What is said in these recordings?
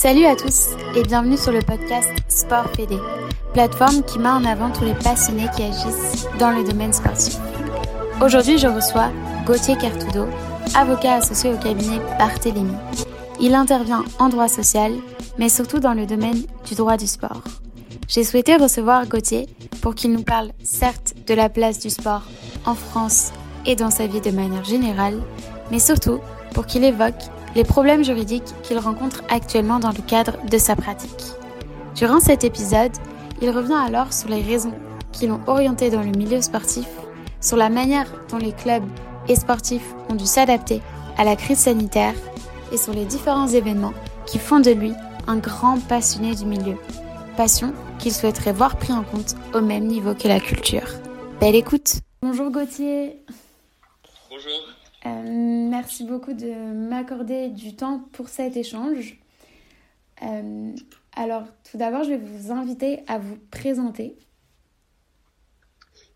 Salut à tous et bienvenue sur le podcast Sport PD, plateforme qui met en avant tous les passionnés qui agissent dans le domaine sportif. Aujourd'hui, je reçois Gauthier Cartudo, avocat associé au cabinet Barthélémy. Il intervient en droit social, mais surtout dans le domaine du droit du sport. J'ai souhaité recevoir Gauthier pour qu'il nous parle certes de la place du sport en France et dans sa vie de manière générale, mais surtout pour qu'il évoque les problèmes juridiques qu'il rencontre actuellement dans le cadre de sa pratique. Durant cet épisode, il revient alors sur les raisons qui l'ont orienté dans le milieu sportif, sur la manière dont les clubs et sportifs ont dû s'adapter à la crise sanitaire et sur les différents événements qui font de lui un grand passionné du milieu. Passion qu'il souhaiterait voir pris en compte au même niveau que la culture. Belle écoute Bonjour Gauthier Bonjour euh, merci beaucoup de m'accorder du temps pour cet échange. Euh, alors, tout d'abord, je vais vous inviter à vous présenter.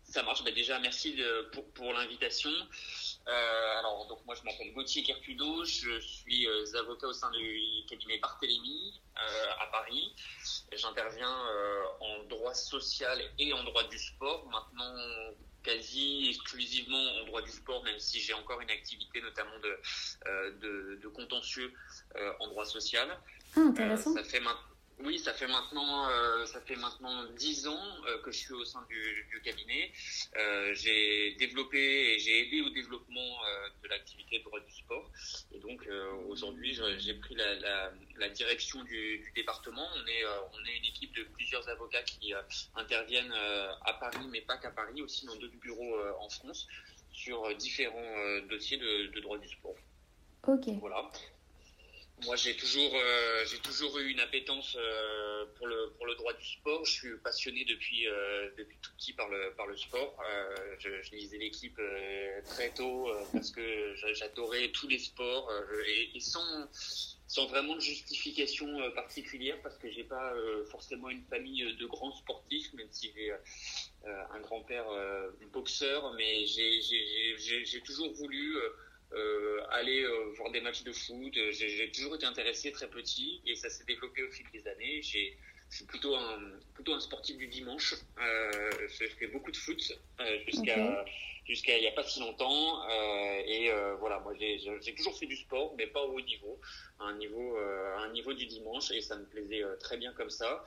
Ça marche. Bah, déjà, merci de, pour, pour l'invitation. Euh, alors, donc moi, je m'appelle Gauthier Kercudo. Je suis euh, avocat au sein du cabinet Barthélémy euh, à Paris. J'interviens en droit social et en droit du sport. Maintenant, quasi exclusivement en droit du sport, même si j'ai encore une activité notamment de, euh, de, de, contentieux euh, en droit social. Ah, intéressant. Euh, ça fait oui, ça fait maintenant, euh, ça fait maintenant dix ans euh, que je suis au sein du, du cabinet. Euh, j'ai développé et j'ai aidé au développement de l'activité de droit du sport. Et donc aujourd'hui, j'ai pris la, la, la direction du, du, département. On est, on est une équipe de plusieurs avocats qui interviennent à Paris, mais pas qu'à Paris, aussi dans deux bureaux en France sur différents dossiers de, de droit du sport. Ok. Voilà. Moi, j'ai toujours, euh, toujours eu une appétence euh, pour le pour le droit du sport. Je suis passionné depuis euh, depuis tout petit par le par le sport. Je, je lisais l'équipe très tôt parce que j'adorais tous les sports et, et, sans sans vraiment de justification particulière parce que j'ai pas forcément une famille de grands sportifs, même si j'ai un grand-père boxeur, mais j'ai j'ai toujours voulu euh, aller euh, voir des matchs de foot. J'ai toujours été intéressé très petit et ça s'est développé au fil des années. J'ai je suis plutôt un plutôt un sportif du dimanche. Euh, je fais beaucoup de foot euh, jusqu'à okay. jusqu'à il y a pas si longtemps euh, et euh, voilà moi j'ai toujours fait du sport mais pas au haut niveau, à un niveau euh, un niveau du dimanche et ça me plaisait très bien comme ça.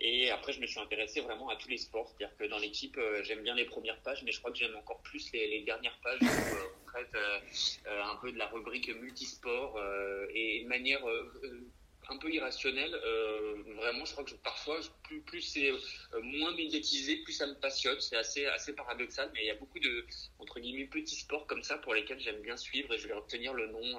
et après je me suis intéressé vraiment à tous les sports, c'est-à-dire que dans l'équipe j'aime bien les premières pages mais je crois que j'aime encore plus les, les dernières pages où traite un peu de la rubrique multisport et de manière un peu irrationnel. Euh, vraiment, je crois que parfois, plus, plus c'est euh, moins médiatisé, plus ça me passionne. C'est assez, assez paradoxal, mais il y a beaucoup de, entre guillemets, petits sports comme ça pour lesquels j'aime bien suivre et je vais retenir le nom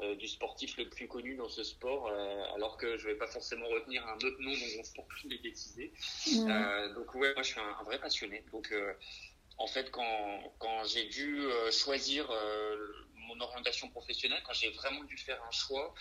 euh, du sportif le plus connu dans ce sport, euh, alors que je vais pas forcément retenir un autre nom dans un sport plus médiatisé. Mmh. donc ouais, moi je suis un, un vrai passionné. Donc en fait, quand, quand j'ai dû choisir mon orientation professionnelle, quand j'ai vraiment dû faire un choix,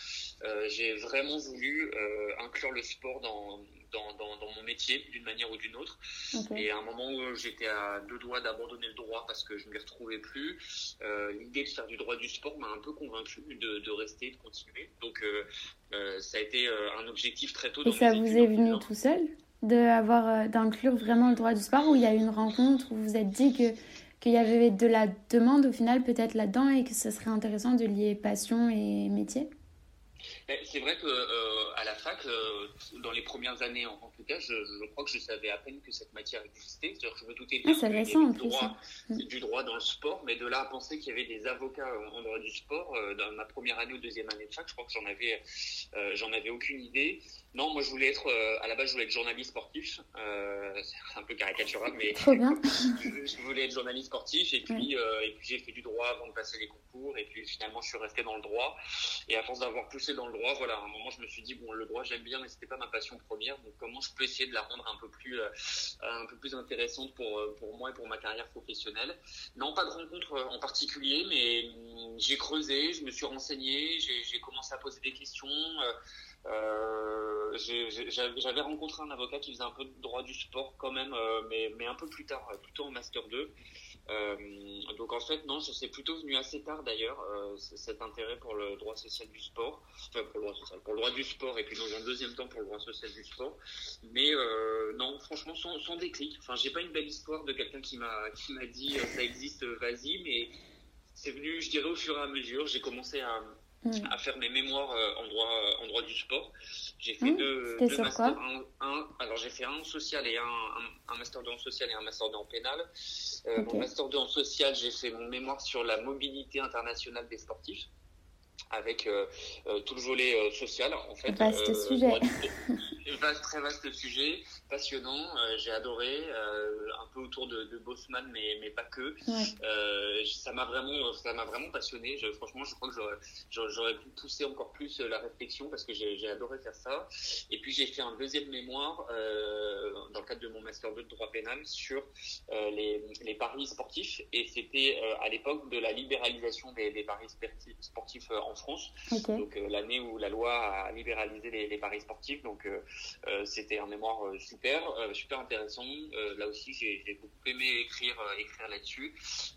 euh, j'ai vraiment voulu euh, inclure le sport dans, dans, dans, dans mon métier d'une manière ou d'une autre. Okay. Et à un moment où j'étais à deux doigts d'abandonner le droit parce que je ne m'y retrouvais plus, euh, l'idée de faire du droit du sport m'a un peu convaincu de, de rester, de continuer. Donc euh, euh, ça a été un objectif très tôt. Et ça vous est venu tout seul? D'inclure vraiment le droit du sport ou il y a eu une rencontre où vous vous êtes dit que qu'il y avait de la demande au final peut-être là-dedans et que ce serait intéressant de lier passion et métier? C'est vrai que euh, à la fac, euh, dans les premières années en, tout cas, je, je, crois que je savais à peine que cette matière existait. C'est-à-dire que je me doutais bien ah, récent, du, droit, du droit dans le sport, mais de là à penser qu'il y avait des avocats en, en droit du sport, euh, dans ma première année ou deuxième année de fac, je crois que j'en avais, euh, j'en avais aucune idée. Non, moi je voulais être, euh, à la base je voulais être journaliste sportif, c'est un peu caricatural, mais bien. je, je, voulais être journaliste sportif et puis, ouais. et puis j'ai fait du droit avant de passer les concours et puis finalement je suis resté dans le droit et à force d'avoir poussé dans le droit, voilà, à un moment, je me suis dit, bon, le droit, j'aime bien, mais c'était pas ma passion première. Donc, comment je peux essayer de la rendre un peu plus, euh, un peu plus intéressante pour, pour moi et pour ma carrière professionnelle? Non, pas de rencontre en particulier, mais j'ai creusé, je me suis renseigné, j'ai commencé à poser des questions. Euh, J'avais rencontré un avocat qui faisait un peu de droit du sport quand même, euh, mais, un peu plus tard, plutôt en master 2. Euh, donc en fait, non, c'est plutôt venu assez tard d'ailleurs, cet intérêt pour le droit social du sport, enfin pour le droit social, pour le droit du sport, et puis dans un deuxième temps pour le droit social du sport. Mais non, franchement, sans, sans déclic. Enfin, j'ai pas une belle histoire de quelqu'un qui m'a dit ça existe, vas-y, mais c'est venu, je dirais, au fur et à mesure. J'ai commencé à Mm. à faire mes mémoires euh, en droit, euh, en droit du sport. J'ai fait mm. deux, deux masters. Un, alors j'ai fait un en social et un, un, master 2 en social et un master 2 en pénal. Euh, Mon master 2 en social, j'ai fait mon mémoire sur la mobilité internationale des sportifs avec euh, euh, tout le volet social en fait. Vaste sujet. vaste, très vaste sujet, passionnant. J'ai adoré, un peu autour de, de Bosman, mais, mais pas que. ça m'a vraiment, ça m'a vraiment passionné. Je, franchement, je crois que j'aurais pu pousser encore plus la réflexion parce que j'ai adoré faire ça. Et puis j'ai fait un deuxième mémoire dans le cadre de mon master 2 de droit pénal sur les, les, paris sportifs. Et c'était à l'époque de la libéralisation des, des paris sportifs en France. Donc euh, l'année où la loi a libéralisé les, paris sportifs. Donc euh, euh, c'était un mémoire super, super intéressant. là aussi, j'ai beaucoup aimé écrire, écrire là-dessus.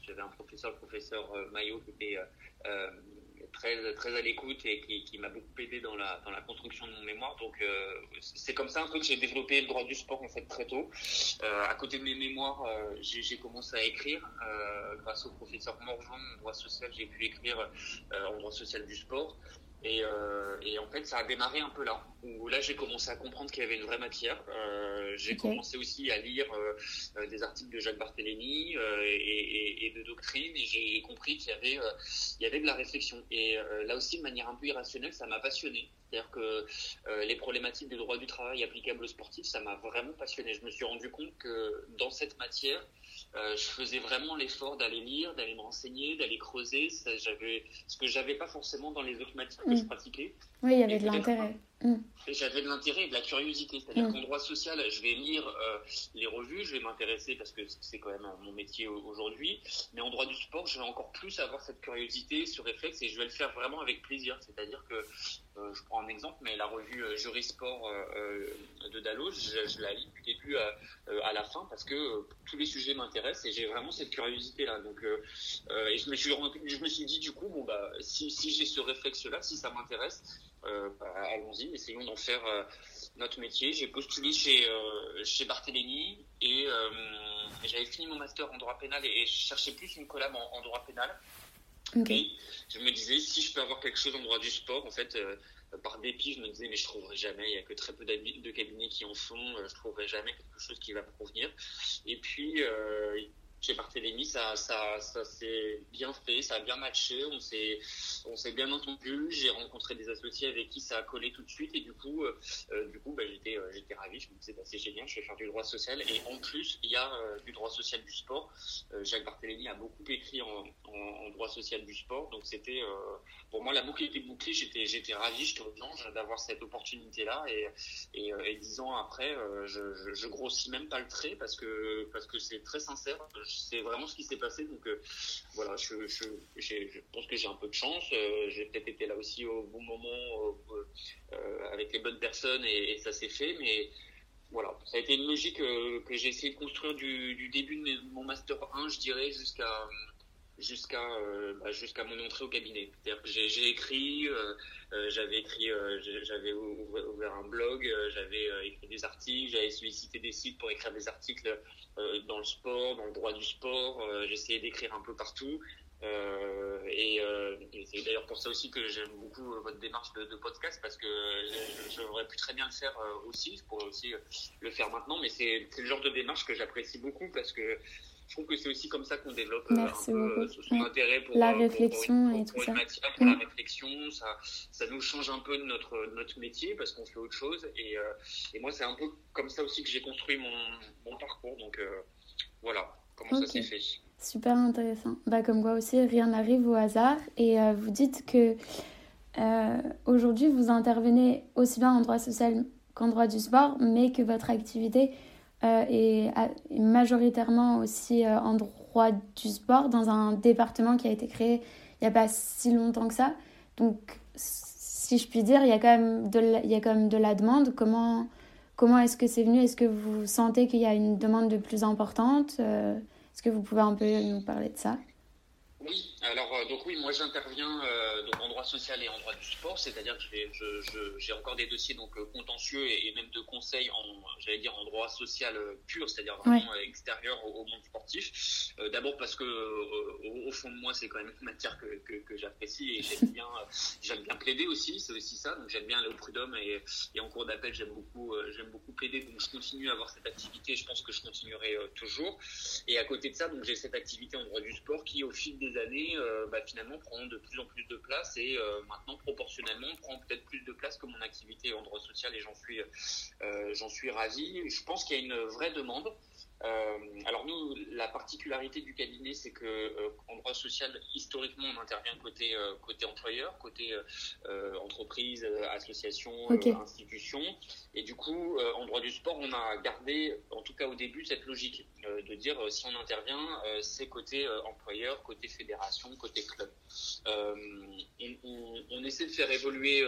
J'avais un professeur, le professeur Maillot, qui était très, très à l'écoute et qui, qui m'a beaucoup aidé dans la, dans la construction de mon mémoire. Donc, c'est comme ça un peu que j'ai développé le droit du sport en fait très tôt. à côté de mes mémoires, j'ai commencé à écrire. grâce au professeur Morvan en droit social, j'ai pu écrire en droit social du sport. Et, euh, et, en fait, ça a démarré un peu là, où là j'ai commencé à comprendre qu'il y avait une vraie matière. Euh, j'ai commencé aussi à lire euh, des articles de Jacques Barthélémy euh, et, et, et, de doctrine, et j'ai compris qu'il y avait, euh, il y avait de la réflexion. Et euh, là aussi, de manière un peu irrationnelle, ça m'a passionné. C'est-à-dire que les problématiques des droits du travail applicables aux sportifs, ça m'a vraiment passionné. Je me suis rendu compte que dans cette matière, euh, je faisais vraiment l'effort d'aller lire, d'aller me renseigner, d'aller creuser, j'avais ce que j'avais pas forcément dans les autres matières que je mm. pratiquais. Oui, il y avait de l'intérêt. Mm. J'avais de l'intérêt et de la curiosité. C'est-à-dire mm. qu'en droit social, je vais lire euh, les revues, je vais m'intéresser parce que c'est quand même mon métier aujourd'hui. Mais en droit du sport, je vais encore plus avoir cette curiosité, ce réflexe, et je vais le faire vraiment avec plaisir. C'est-à-dire que, euh, je prends un exemple, mais la revue euh, Sport de Dalloz, je, la lis du début à, à la fin parce que tous les sujets m'intéressent et j'ai vraiment cette curiosité-là. Donc, et je me, suis, je me suis dit du coup, bon, bah, si, si j'ai ce réflexe-là, si ça m'intéresse, euh, bah, allons-y, essayons d'en faire euh, notre métier. J'ai postulé chez, euh, chez Barthélémy et j'avais fini mon master en droit pénal et, je cherchais plus une collab en, droit pénal. Et je me disais, si je peux avoir quelque chose en droit du sport, en fait, par dépit, je me disais, mais je trouverai jamais, il n'y a que très peu de cabinets qui en font, je trouverai jamais quelque chose qui va me convenir. Et puis, chez Barthélémy, ça, ça, ça s'est bien fait, ça a bien matché, on s'est, on s'est bien entendu. J'ai rencontré des associés avec qui ça a collé tout de suite et du coup, euh, euh du coup, bah, j'étais, euh, j'étais ravi. Je me disais, bah, c'est génial, je vais faire du droit social et en plus, il y a euh, du droit social du sport. Jacques Barthélémy a beaucoup écrit en, en, droit social du sport, donc c'était, pour moi, la boucle était bouclée. J'étais, j'étais ravi, aux anges d'avoir cette opportunité-là et, et, et, dix ans après, je, je, je grossis même pas le trait parce que parce que c'est très sincère c'est vraiment ce qui s'est passé. Donc euh, voilà, je, je, je, pense que j'ai un peu de chance. Euh, j'ai peut-être été là aussi au bon moment, euh, avec les bonnes personnes, et, ça s'est fait. Mais voilà, ça a été une logique que j'ai essayé de construire du, du, début de mon master 1, je dirais, jusqu'à jusqu'à bah, jusqu'à mon entrée au cabinet. C'est-à-dire j'ai écrit, j'avais écrit, j'avais ouvert un blog, j'avais écrit des articles, j'avais sollicité des sites pour écrire des articles euh, dans le sport, dans le droit du sport. Euh, j'essayais d'écrire un peu partout. Euh, et, c'est d'ailleurs pour ça aussi que j'aime beaucoup votre démarche de, podcast parce que j'aurais pu très bien le faire aussi, je pourrais aussi le faire maintenant, mais c'est le genre de démarche que j'apprécie beaucoup parce que je trouve que c'est aussi comme ça qu'on développe euh, un peu euh, son intérêt pour la euh, réflexion et tout ça. Matière, pour la mm. réflexion, ça, ça nous change un peu de notre notre métier parce qu'on fait autre chose et, et moi c'est un peu comme ça aussi que j'ai construit mon, mon parcours donc voilà comment ça s'est fait. Super intéressant. Bah comme quoi aussi rien n'arrive au hasard et vous dites que aujourd'hui vous intervenez aussi bien en droit social qu'en droit du sport mais que votre activité euh, et, majoritairement aussi euh, en droit du sport dans un département qui a été créé il n'y a pas si longtemps que ça. Donc, si je puis dire, il y a quand même de la, il y a quand même de la demande. Comment, comment est-ce que c'est venu? Est-ce que vous sentez qu'il y a une demande de plus importante? Euh, Est-ce que vous pouvez un peu nous parler de ça? Oui, alors euh, donc oui, moi j'interviens euh, donc en droit social et en droit du sport, c'est-à-dire que j'ai je, encore des dossiers donc euh, contentieux et, même de conseils en j'allais dire en droit social pur, c'est-à-dire vraiment extérieur au, monde sportif. D'abord parce que au, fond de moi c'est quand même une matière que, que, j'apprécie et j'aime bien j'aime bien plaider aussi, c'est aussi ça. Donc j'aime bien aller au prud'homme et, et en cours d'appel j'aime beaucoup j'aime beaucoup plaider. Donc je continue à avoir cette activité, je pense que je continuerai toujours. Et à côté de ça donc j'ai cette activité en droit du sport qui au fil des euh, bah, finalement, prend de plus en plus de place et euh, maintenant, proportionnellement, prend peut-être plus de place que mon activité en droit social et j'en suis, euh, j'en suis ravi. Je pense qu'il y a une vraie demande. Euh, alors nous, la particularité du cabinet, c'est que euh, en droit social, historiquement, on intervient côté euh, côté employeur, côté entreprise, association, institution, et du coup, en droit du sport, on a gardé, en tout cas au début, cette logique de dire si on intervient, c'est côté employeur, côté fédération, côté club. On, on, essaie de faire évoluer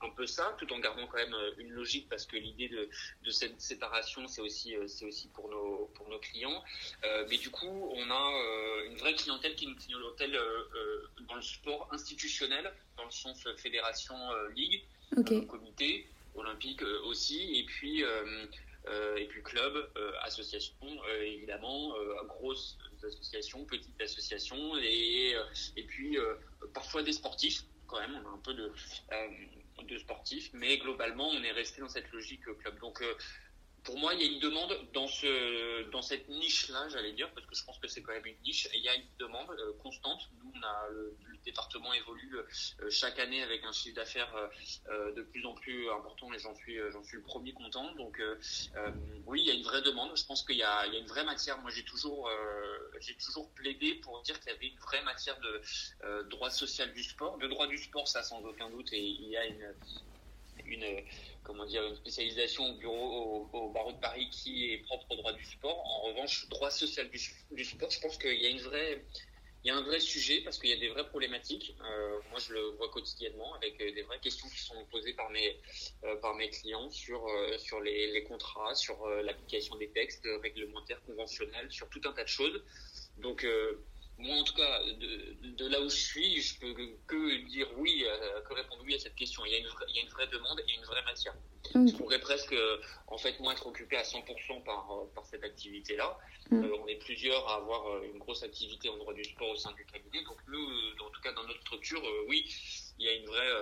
un peu ça, tout en gardant quand même une logique, parce que l'idée de, de cette séparation, c'est aussi c'est aussi pour nos pour nos clients. Euh, mais du coup, on a euh, une vraie clientèle qui est une clientèle euh, dans le sport institutionnel, dans le sens fédération, ligue, comité olympique aussi, et puis et puis club, association, évidemment, grosses associations, petites associations, et, et puis parfois des sportifs quand même, on a un peu de, de sportifs, mais globalement, on est resté dans cette logique club. Donc, pour moi, il y a une demande dans, ce, dans cette niche-là, j'allais dire, parce que je pense que c'est quand même une niche. il y a une demande euh, constante. Nous, on a, le, département évolue euh, chaque année avec un chiffre d'affaires euh, de plus en plus important et j'en suis, j'en suis le premier content. Donc, oui, il y a une vraie demande. Je pense qu'il y y a une vraie matière. Moi, j'ai toujours, j'ai toujours plaidé pour dire qu'il y avait une vraie matière de droit social du sport. De droit du sport, ça, sans aucun doute, et il y a une, une comment dire, une spécialisation au bureau, au, barreau de Paris qui est propre au droit du sport. En revanche, droit social du, sport, je pense qu'il y a une il y a un vrai sujet parce qu'il y a des vraies problématiques. Euh, moi, je le vois quotidiennement avec euh, des vraies questions qui sont posées par mes, euh, par mes clients sur, sur les, les, contrats, sur l'application des textes réglementaires, conventionnels, sur tout un tas de choses. Donc, moi, en tout cas, de, de, là où je suis, je peux que dire oui, euh, que répondre oui à cette question. Il y a une, il y a une vraie demande et une vraie matière. Je pourrais presque, en fait, moi, être occupé à 100% par, euh, par cette activité-là. Mm. Euh, on est plusieurs à avoir une grosse activité en droit du sport au sein du cabinet. Donc, nous, en tout cas, dans notre structure, oui, il y a une vraie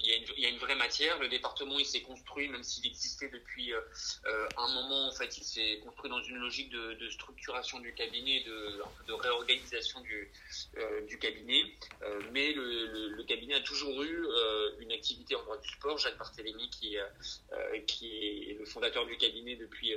il y, a une, vraie matière. Le département, il s'est construit, même s'il existait depuis euh, euh, un moment, en fait, il s'est construit dans une logique de, structuration du cabinet, de, réorganisation du, euh, cabinet. Mais le, cabinet a toujours eu une activité en droit du sport. Jacques Barthélémy, qui est le fondateur du cabinet depuis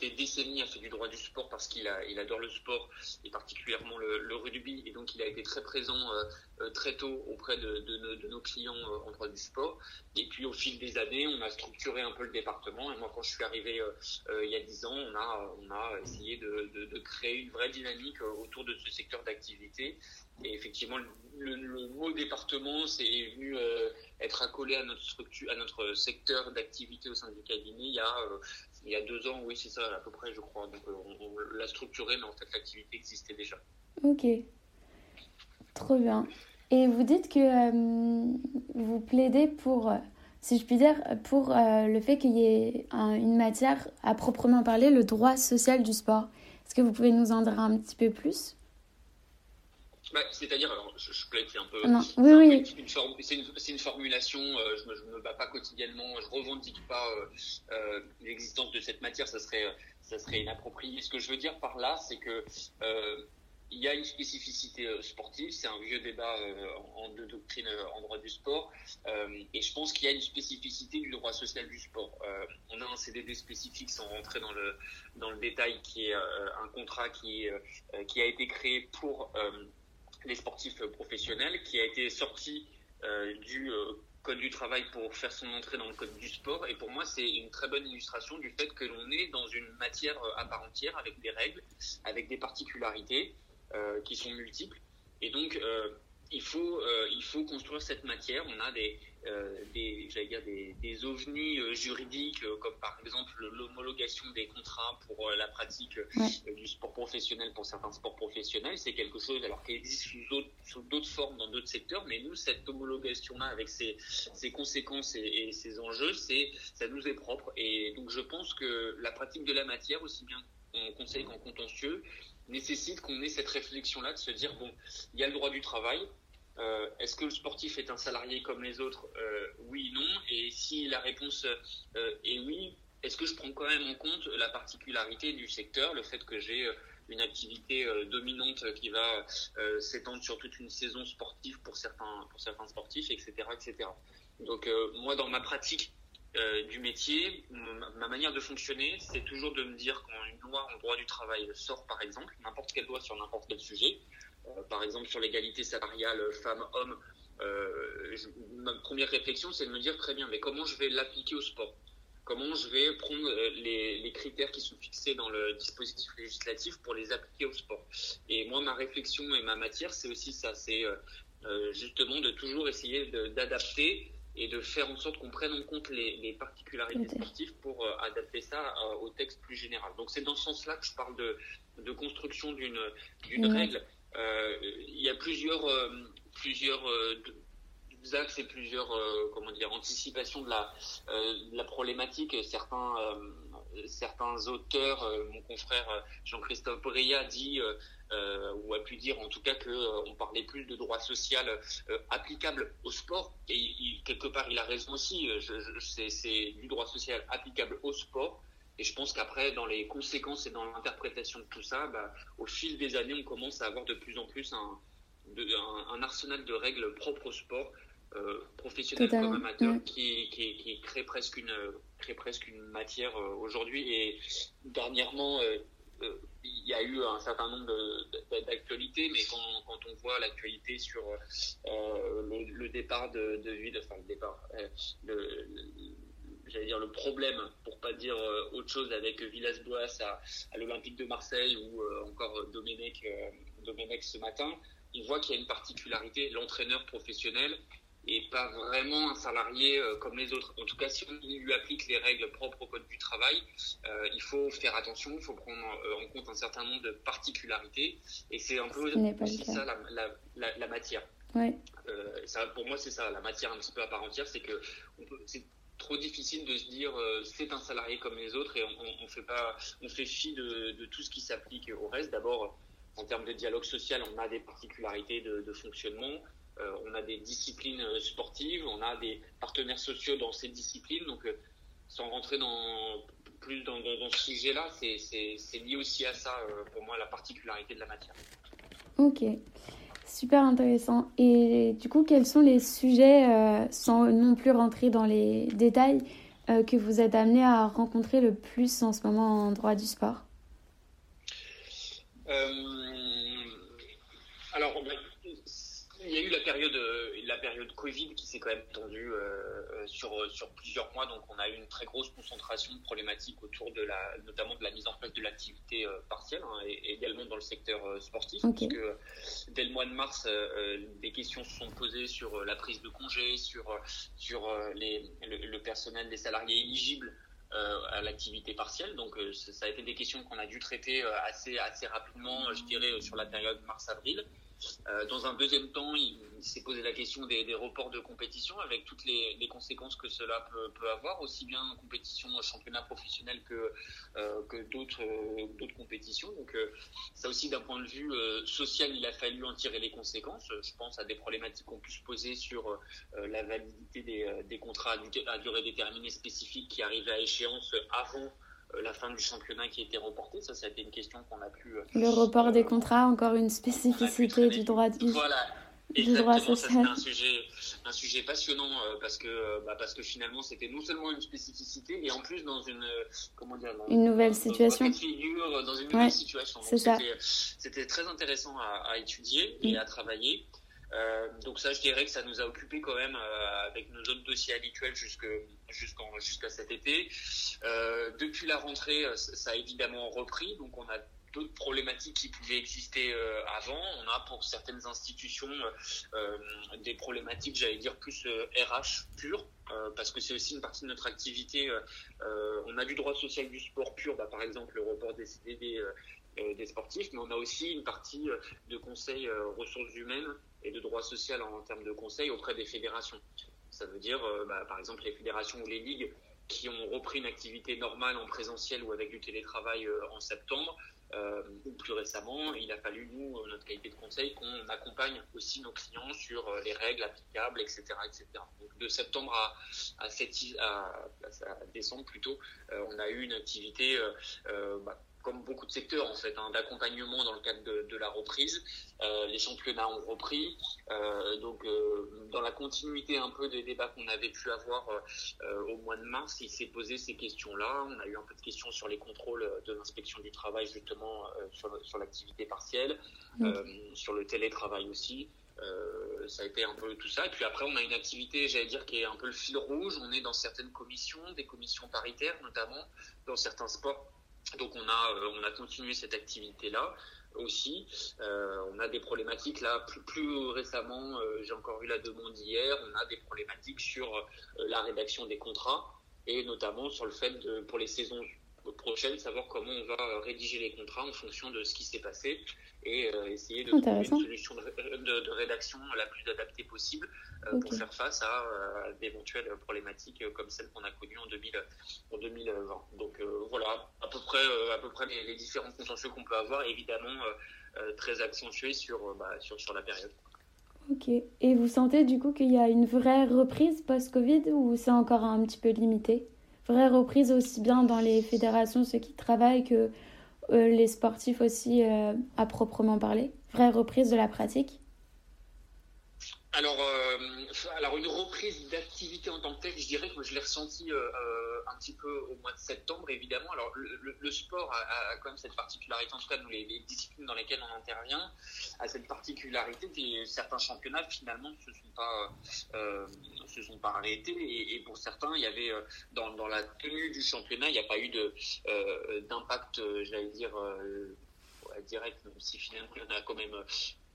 des décennies a fait du droit du sport parce qu'il il adore le sport et particulièrement le, rugby. Et donc il a été très présent euh, euh, très tôt auprès de, nos clients euh, en droit du sport. Et puis au fil des années on a structuré un peu le département. Et moi quand je suis arrivé il y a dix ans on a essayé de, créer une vraie dynamique autour de ce secteur d'activité. Et effectivement le, mot département c'est venu être accolé à notre à notre secteur d'activité au sein du cabinet il y a il y a deux ans, oui, c'est ça, à peu près, je crois. Donc, euh, on, l'a structuré, mais en fait, l'activité existait déjà. Ok. Trop bien. Et vous dites que euh, vous plaidez pour, si je puis dire, pour euh, le fait qu'il y ait une matière à proprement parler, le droit social du sport. Est-ce que vous pouvez nous en dire un petit peu plus? Bah, c'est-à-dire, alors je, je plaide, c'est un peu. Oui, oui. C'est une, une, formulation, euh, je, me, me bats pas quotidiennement, je revendique pas euh, euh, l'existence de cette matière, ça serait, ça serait inapproprié. Ce que je veux dire par là, c'est que il y a une spécificité sportive, c'est un vieux débat en, de doctrine en droit du sport, et je pense qu'il y a une spécificité du droit social du sport. on a un CDD spécifique sans rentrer dans le dans le détail, qui est un contrat qui qui a été créé pour les sportifs professionnels, qui a été sorti euh, du euh, code du travail pour faire son entrée dans le code du sport. Et pour moi, c'est une très bonne illustration du fait que l'on est dans une matière euh, à part entière, avec des règles, avec des particularités qui sont multiples. Et donc, il faut, euh, il faut construire cette matière. On a des, euh, des, dire des, des ovnis euh, juridiques, comme par exemple l'homologation des contrats pour la pratique du sport professionnel pour certains sports professionnels. C'est quelque chose alors qui existe sous d'autres formes dans d'autres secteurs, mais nous, cette homologation-là, avec ses, ses conséquences et, et, ses enjeux, c'est ça nous est propre. Et donc, je pense que la pratique de la matière, aussi bien en conseil qu'en contentieux, nécessite qu'on ait cette réflexion-là de se dire bon, il y a le droit du travail, euh, est-ce que le sportif est un salarié comme les autres? Euh, Oui, non. Et si la réponse euh, est oui, est-ce que je prends quand même en compte la particularité du secteur, le fait que j'ai une activité dominante qui va s'étendre sur toute une saison sportive pour certains, pour certains sportifs, etc., etc. Donc moi, dans ma pratique du métier, ma manière de fonctionner, c'est toujours de me dire quand une loi en droit du travail sort, par exemple, n'importe quelle loi sur n'importe quel sujet, par exemple sur l'égalité salariale femmes-hommes, euh, ma première réflexion, c'est de me dire très bien, mais comment je vais l'appliquer au sport? Comment je vais prendre euh, les, les, critères qui sont fixés dans le dispositif législatif pour les appliquer au sport? Et moi, ma réflexion et ma matière, c'est aussi ça, c'est justement de toujours essayer d'adapter et de faire en sorte qu'on prenne en compte les, les particularités sportives pour adapter ça au texte plus général. Donc c'est dans ce sens-là que je parle de, de construction d'une règle. euh, il y a plusieurs, euh, euh, axes et plusieurs comment dire anticipations de la, problématique. Certains certains auteurs, mon confrère Jean-Christophe Bria dit ou a pu dire en tout cas que on parlait plus de droit social applicable au sport et quelque part il a raison aussi. c'est du droit social applicable au sport et je pense qu'après, dans les conséquences et dans l'interprétation de tout ça, bah, au fil des années, on commence à avoir de plus en plus un, un, arsenal de règles propres au sport, euh, professionnel comme amateur, qui, qui, qui, crée presque une, crée presque une matière euh, aujourd'hui. Et dernièrement, euh, euh, il y a eu un certain nombre d'actualités, mais quand, quand, on voit l'actualité sur le, le, départ de, de Ville, enfin le départ, le, j'allais dire le problème, pour pas dire euh, autre chose, avec Villas-Boas à, à l'Olympique de Marseille ou euh, encore Domenech, euh, Domenech ce matin, il voit qu'il y a une particularité, l'entraîneur professionnel et pas vraiment un salarié comme les autres. En tout cas, si on lui applique les règles propres au code du travail, il faut faire attention, il faut prendre en compte un certain nombre de particularités, et c'est un peu aussi ça la, la, la, la matière. Ouais. ça, pour moi, c'est ça, la matière un petit peu à part entière, c'est que on peut, trop difficile de se dire euh, c'est un salarié comme les autres et on, on, fait pas, on fait fi de, tout ce qui s'applique au reste. D'abord, en termes de dialogue social, on a des particularités de, fonctionnement. Euh, on a des disciplines euh, sportives, on a des partenaires sociaux dans ces disciplines. Donc, sans rentrer dans plus dans, dans ce sujet-là, c'est lié aussi à ça, pour moi, la particularité de la matière. Ok. Super intéressant. Et du coup, quels sont les sujets, euh, sans non plus rentrer dans les détails, euh, que vous êtes amené à rencontrer le plus en ce moment en droit du sport? Euh, y a eu la période, euh, la période Covid qui s'est quand même tendue euh, euh, sur, sur plusieurs mois. Donc, on a eu une très grosse concentration de problématiques autour de la, notamment de la mise en place de l'activité partielle hein, et, également dans le secteur sportif. Parce que dès le mois de mars, des questions se sont posées sur la prise de congé, sur, sur les, le, personnel des salariés éligibles à l'activité partielle. Donc, ça a été des questions qu'on a dû traiter assez, assez rapidement, je dirais, sur la période mars-avril. Euh, dans un deuxième temps, il, s'est posé la question des, reports de compétition avec toutes les, conséquences que cela peut, peut, avoir, aussi bien en compétition championnat professionnel que, euh, euh, d'autres compétitions. Donc ça aussi d'un point de vue social, il a fallu en tirer les conséquences. Je pense à des problématiques qu'on pu se poser sur la validité des, des contrats à, durée déterminée spécifiques qui arrivaient à échéance avant la fin du championnat qui a été reporté. Ça, ça a été une question qu'on a pu. Euh, le report des contrats, encore une spécificité du droit du. Voilà. Du droit social. un sujet, un sujet passionnant euh, parce que bah, parce que finalement c'était non seulement une spécificité et en plus dans une comment dire dans, une nouvelle situation. Figure, dans une nouvelle situation. C'est ça. C'était très intéressant à, à étudier et mm. à travailler. Euh, donc ça, je dirais que ça nous a occupé quand même euh, avec nos autres dossiers habituels jusqu'à cet été. Euh, depuis la rentrée, ça a évidemment repris, donc on a d'autres problématiques qui pouvaient exister avant. On a pour certaines institutions des problématiques, j'allais dire, plus RH pur, parce que c'est aussi une partie de notre activité. on a du droit social du sport pur, bah, par exemple le report des CDD des sportifs, mais on a aussi une partie de conseil ressources humaines et de droit social en, termes de conseil auprès des fédérations. Ça veut dire, bah, par exemple, les fédérations ou les ligues qui ont repris une activité normale en présentiel ou avec du télétravail euh, en septembre, euh, ou plus récemment, il a fallu, nous, euh, notre qualité de conseil, qu'on accompagne aussi nos clients sur les règles applicables, etc. etc. Donc, de septembre à, décembre, plutôt, on a eu une activité bah, comme beaucoup de secteurs en fait, hein, d'accompagnement dans le cadre de, la reprise. Euh, les championnats ont repris, euh, donc euh, dans la continuité un peu des débats qu'on avait pu avoir au mois de mars, il s'est posé ces questions-là. On a eu un peu de questions sur les contrôles de l'inspection du travail justement sur, l'activité partielle, sur le télétravail aussi. ça a été un peu tout ça. Et puis après, on a une activité, j'allais dire, qui est un peu le fil rouge. On est dans certaines commissions, des commissions paritaires notamment, dans certains sports donc on a, euh, on a continué cette activité-là aussi. Euh, on a des problématiques là, plus, plus récemment, euh, j'ai encore eu la demande hier, on a des problématiques sur la rédaction des contrats et notamment sur le fait de, pour les saisons prochaines, savoir comment on va rédiger les contrats en fonction de ce qui s'est passé et euh, essayer de trouver une solution de, rédaction la plus adaptée possible euh, pour faire face à euh, d'éventuelles problématiques comme celles qu'on a connues en, 2000, en 2020. Donc voilà, à peu près, à peu près les, différents contentieux qu'on peut avoir, évidemment très accentués sur, bah, sur, sur la période. Ok. Et vous sentez du coup qu'il y a une vraie reprise post-Covid ou c'est encore un petit peu limité? Vraie reprise aussi bien dans les fédérations, ceux qui travaillent, que euh, les sportifs aussi euh, à proprement parler. Vraie reprise de la pratique alors, euh, alors une reprise d'activité en tant que telle, je dirais que je l'ai ressenti un petit peu au mois de septembre, évidemment. Alors le, sport a, quand même cette particularité, en tout cas dans les, disciplines dans lesquelles on intervient, a cette particularité que certains championnats finalement ne se sont pas, se sont pas arrêtés et, pour certains, il y avait dans, dans, la tenue du championnat, il n'y a pas eu d'impact, j'allais dire direct, même si finalement il y en a quand même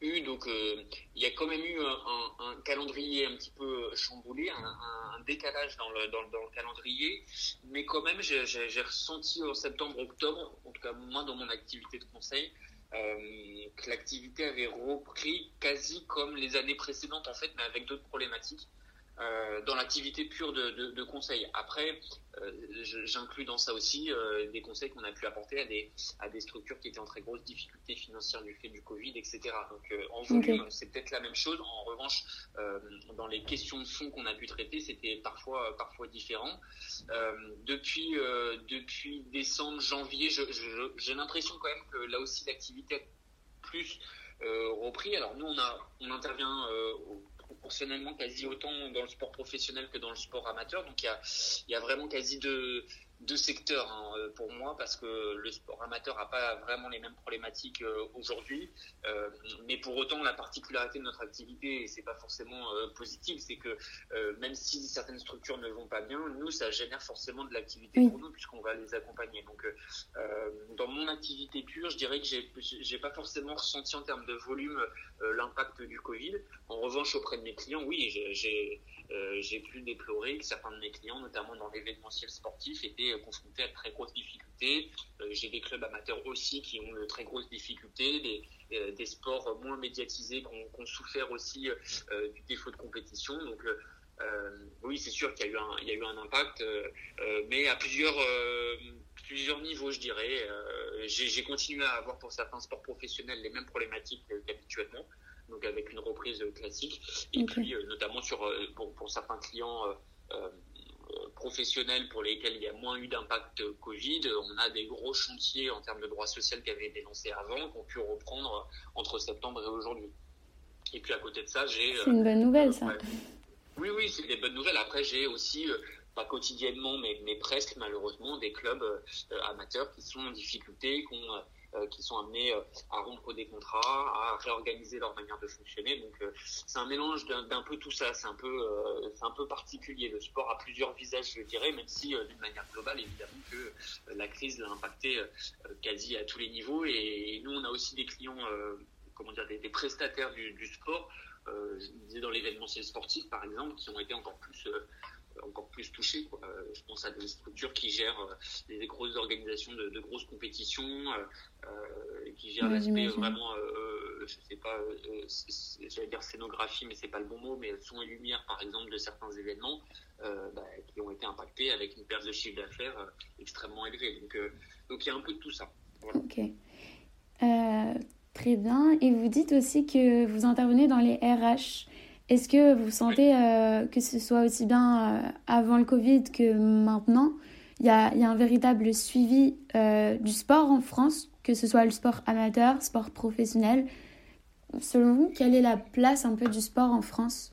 eu. Donc il y a quand même eu un, calendrier un petit peu chamboulé, un, décalage dans le, dans, le calendrier, mais quand même j'ai ressenti en septembre-octobre, en tout cas moi dans mon activité de conseil, que l'activité avait repris quasi comme les années précédentes en fait, mais avec d'autres problématiques. Euh, dans l'activité pure de, de, de, conseil. Après, euh, j'inclus dans ça aussi euh, des conseils qu'on a pu apporter à des, à des structures qui étaient en très grosse difficulté financière du fait du Covid, etc. Donc en volume, c'est peut-être la même chose. En revanche, dans les questions de fond qu'on a pu traiter, c'était parfois, parfois différent. depuis, depuis décembre, janvier, j'ai l'impression quand même que là aussi l'activité plus repris. Alors nous, on, a, on intervient au proportionnellement quasi autant dans le sport professionnel que dans le sport amateur. Donc il y a, y a vraiment quasi de, deux secteurs hein, euh, pour moi parce que le sport amateur n'a pas vraiment les mêmes problématiques euh, aujourd'hui. Euh, mais pour autant, la particularité de notre activité, et c'est pas forcément positif, c'est que même si certaines structures ne vont pas bien, nous, ça génère forcément de l'activité pour nous puisqu'on va les accompagner. Donc, dans mon activité pure, je dirais que j'ai, pas forcément ressenti en termes de volume l'impact du Covid. En revanche, auprès de mes clients, oui, j'ai j'ai pu déplorer que certains de mes clients, notamment dans l'événementiel sportif, étaient euh, confrontés à de très grosses difficultés. Euh, j'ai des clubs amateurs aussi qui ont de très grosses difficultés, des, des sports moins médiatisés qui ont, souffert aussi du défaut de compétition. Donc oui, c'est sûr qu'il y a eu un, il y a eu un impact, mais à plusieurs plusieurs niveaux, je dirais. j'ai continué à avoir pour certains sports professionnels les mêmes problématiques qu'habituellement donc avec une reprise classique. Et puis, euh, notamment sur, euh, pour, pour, certains clients euh, professionnels pour lesquels il y a moins eu d'impact Covid, on a des gros chantiers en termes de droit social qui avaient été lancés avant, qu'on pu reprendre entre septembre et aujourd'hui. Et puis à côté de ça, j'ai... C'est une bonne nouvelle, ça. Oui, oui, c'est des bonnes nouvelles. Après, j'ai aussi pas quotidiennement, mais, mais presque malheureusement, des clubs amateurs qui sont en difficulté, qui ont qui sont amenés à rompre des contrats, à réorganiser leur manière de fonctionner. Donc c'est un mélange d'un peu tout ça. C'est un peu c'est un peu particulier. Le sport a plusieurs visages, je dirais, même si d'une manière globale, évidemment que la crise l'a impacté quasi à tous les niveaux. Et, nous, on a aussi des clients, comment dire, des, prestataires du, du sport. je disais dans l'événementiel sportif, par exemple, qui ont été encore plus encore plus touchés. Quoi. Je pense à des structures qui gèrent euh, des grosses organisations de, de grosses compétitions, euh, euh qui gèrent l'aspect vraiment, euh, je sais pas, j'allais dire scénographie, mais c'est pas le bon mot, mais son et lumière, par exemple, de certains événements bah, qui ont été impactés avec une perte de chiffre d'affaires extrêmement élevée. Donc, donc il y a un peu de tout ça. Ok. Très bien. Et vous dites aussi que vous intervenez dans les RH. Est-ce que vous sentez euh, que ce soit aussi bien euh, avant le Covid que maintenant, il y a, y a, un véritable suivi euh, du sport en France, que ce soit le sport amateur, sport professionnel? Selon vous, quelle est la place un peu du sport en France?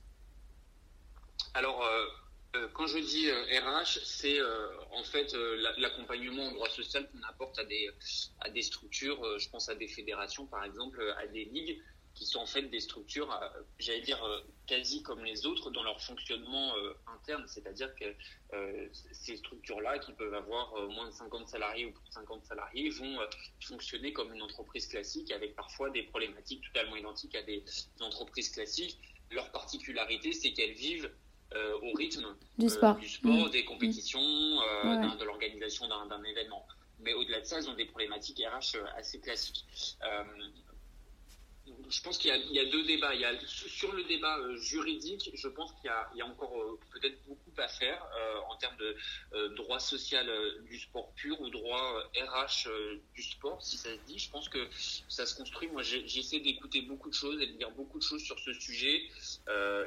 Alors, quand je dis RH, c'est en fait l'accompagnement en droit social qu'on apporte à des, à des structures, je pense à des fédérations par exemple, à des ligues qui sont en fait des structures, euh, j'allais dire, euh, quasi comme les autres dans leur fonctionnement euh, interne. C'est-à-dire que ces structures-là, qui peuvent avoir moins de 50 salariés ou plus de 50 salariés, vont fonctionner comme une entreprise classique avec parfois des problématiques totalement identiques à des entreprises classiques. Leur particularité, c'est qu'elles vivent au rythme du sport, mmh. des compétitions, de l'organisation d'un événement. Mais au-delà de ça, elles ont des problématiques RH assez classiques je pense qu'il y, a deux débats. Il y a, sur le débat euh, juridique, je pense qu'il y, a encore euh, peut-être beaucoup à faire euh, en termes de droit social du sport pur ou droit RH du sport, si ça se dit. Je pense que ça se construit. Moi, j'essaie d'écouter beaucoup de choses et de lire beaucoup de choses sur ce sujet,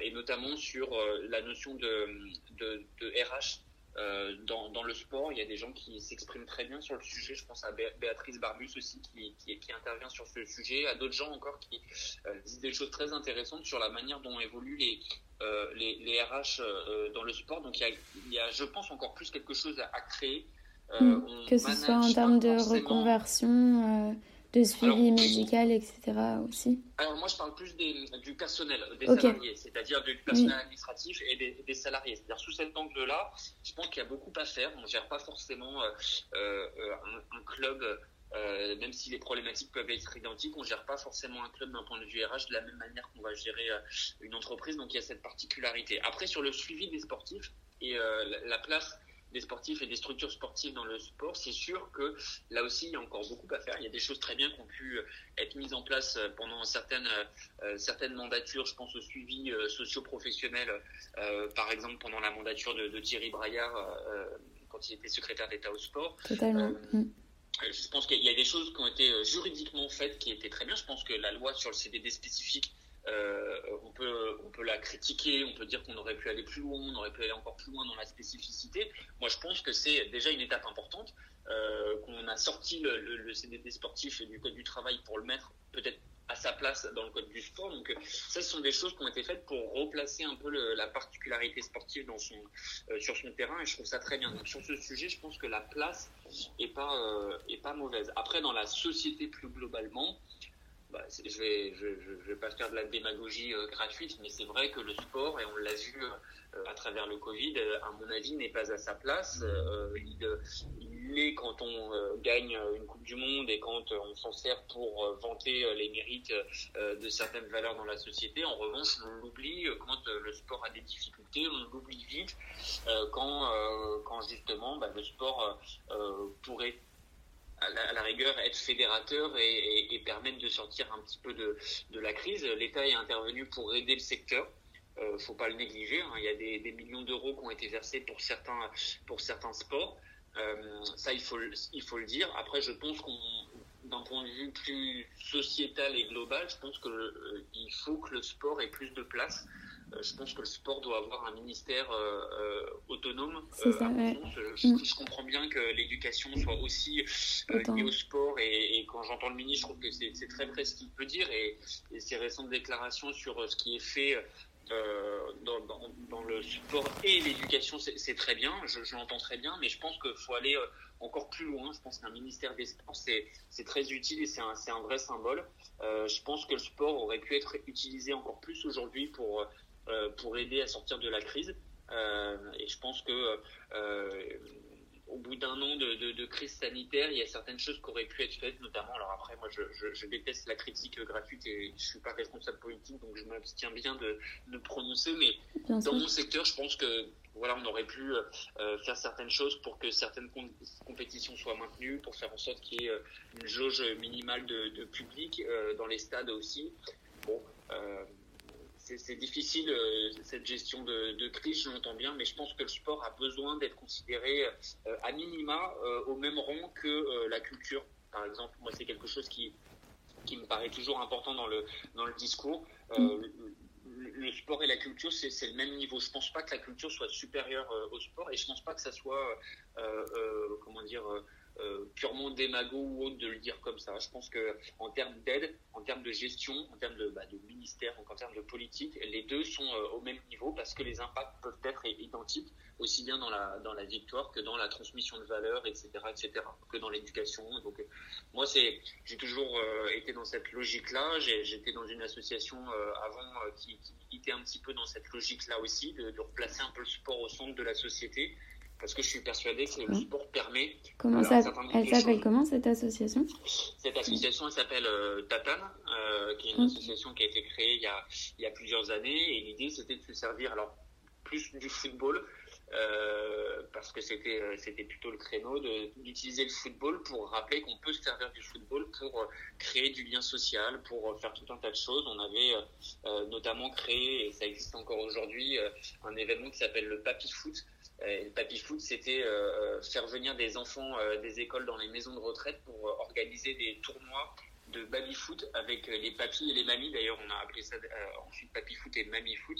et notamment sur la notion de, RH euh, dans, dans, le sport, il y a des gens qui s'expriment très bien sur le sujet. Je pense à Béatrice Barbus aussi qui, qui, qui intervient sur ce sujet, à d'autres gens encore qui euh, disent des choses très intéressantes sur la manière dont évoluent les, euh, les, les, RH euh, dans le sport. Donc il y, a, il y, a, je pense, encore plus quelque chose à, créer. Mm. que ce soit en termes de reconversion de suivi médical, etc. aussi Alors moi je parle plus des, du personnel, des salariés, c'est-à-dire du personnel administratif et des, des salariés. C'est-à-dire sous cet angle-là, je pense qu'il y a beaucoup à faire. On ne gère pas forcément euh, euh, un, un, club, euh, même si les problématiques peuvent être identiques, on ne gère pas forcément un club d'un point de vue RH de la même manière qu'on va gérer une entreprise. Donc il y a cette particularité. Après sur le suivi des sportifs et la, la place des sportifs et des structures sportives dans le sport, c'est sûr que là aussi, il y a encore beaucoup à faire. Il y a des choses très bien qui ont pu être mises en place pendant certaines, euh, certaines mandatures. Je pense au suivi euh, socio-professionnel, euh, par exemple pendant la mandature de, de Thierry Braillard euh, quand il était secrétaire d'État au sport. Totalement. Mm. Je pense qu'il y a des choses qui ont été juridiquement faites qui étaient très bien. Je pense que la loi sur le CDD spécifique euh, on, peut, on peut la critiquer, on peut dire qu'on aurait pu aller plus loin, on aurait pu aller encore plus loin dans la spécificité. Moi, je pense que c'est déjà une étape importante, euh, qu'on a sorti le, CDD sportif du Code du travail pour le mettre peut-être à sa place dans le Code du sport. Donc, ça, ce sont des choses qui ont été faites pour replacer un peu la particularité sportive euh, sur son terrain, et je trouve ça très bien. Donc, sur ce sujet, je pense que la place est pas, euh, est pas mauvaise. Après, dans la société plus globalement, bah, je vais, je, je, vais pas faire de la démagogie euh, gratuite, mais c'est vrai que le sport, et on l'a vu euh, à travers le Covid, euh, à mon avis, n'est pas à sa place. Euh, il, il, est quand on euh, gagne une Coupe du Monde et quand on s'en sert pour vanter les mérites de certaines valeurs dans la société. En revanche, on l'oublie quand le sport a des difficultés, on l'oublie vite quand, quand justement bah, le sport pourrait à la, rigueur être fédérateur et, et, et, permettre de sortir un petit peu de, la crise. L'État est intervenu pour aider le secteur. Euh, faut pas le négliger. Hein. Il y a des, millions d'euros qui ont été versés pour certains pour certains sports. Euh, ça, il faut le dire. Après, je pense qu'on d'un point de vue plus sociétal et global, je pense que euh, faut que le sport ait plus de place. Euh, je pense que le sport doit avoir un ministère euh, euh, autonome. Ça, ouais. je, mm. je, comprends bien que l'éducation soit aussi liée au sport et, et quand j'entends le ministre, je trouve que c'est très vrai ce qu'il peut dire et, et ses récentes déclarations sur ce qui est fait dans, dans, le sport et l'éducation, c'est très bien, je, je l'entends très bien, mais je pense qu'il faut aller encore plus loin. Je pense qu'un ministère des Sports, c'est très utile et c'est un, un, vrai symbole. Euh, je pense que le sport aurait pu être utilisé encore plus aujourd'hui pour, euh, pour aider à sortir de la crise. Euh, et je pense que au bout d'un an de, de, crise sanitaire, il y a certaines choses qui auraient pu être faites, notamment. Alors après, moi, je, je, déteste la critique gratuite et je suis pas responsable politique, donc je m'abstiens bien de, de prononcer. Mais dans mon secteur, je pense que voilà, on aurait pu euh, faire certaines choses pour que certaines compétitions soient maintenues, pour faire en sorte qu'il y ait euh, une jauge minimale de, public euh, dans les stades aussi. Bon, c'est difficile cette gestion de, crise, je l'entends bien, mais je pense que le sport a besoin d'être considéré à minima au même rang que la culture. Par exemple, moi, c'est quelque chose qui me paraît toujours important dans le discours. Le sport et la culture, c'est le même niveau. Je pense pas que la culture soit supérieure euh, au sport et je pense pas que ça soit, euh, euh, comment dire, purement démago ou autre de le dire comme ça. Je pense que en termes d'aide, en termes de gestion, en termes de, bah, ministère, donc en termes de politique, les deux sont au même niveau parce que les impacts peuvent être identiques aussi bien dans la dans la victoire que dans la transmission de valeurs, etc., etc., que dans l'éducation. Donc moi, c'est j'ai toujours été dans cette logique-là. J'étais dans une association avant qui, était un petit peu dans cette logique-là aussi, de, replacer un peu le sport au centre de la société, parce que je suis persuadé que le sport permet. Comment ça, elle s'appelle comment cette association? Cette association, elle s'appelle euh, Tatane, euh, qui est une association qui a été créée il y a, il y a plusieurs années, et l'idée c'était de se servir alors plus du football, euh, parce que c'était euh, c'était plutôt le créneau d'utiliser le football pour rappeler qu'on peut se servir du football pour créer du lien social, pour faire tout un tas de choses. On avait notamment créé, et ça existe encore aujourd'hui, un événement qui s'appelle le Papy Foot. Le Papy Foot, c'était faire venir des enfants des écoles dans les maisons de retraite pour organiser des tournois de baby foot avec euh, les papis et les mamies. D'ailleurs, on a appelé ça euh, ensuite papy foot et mamie foot.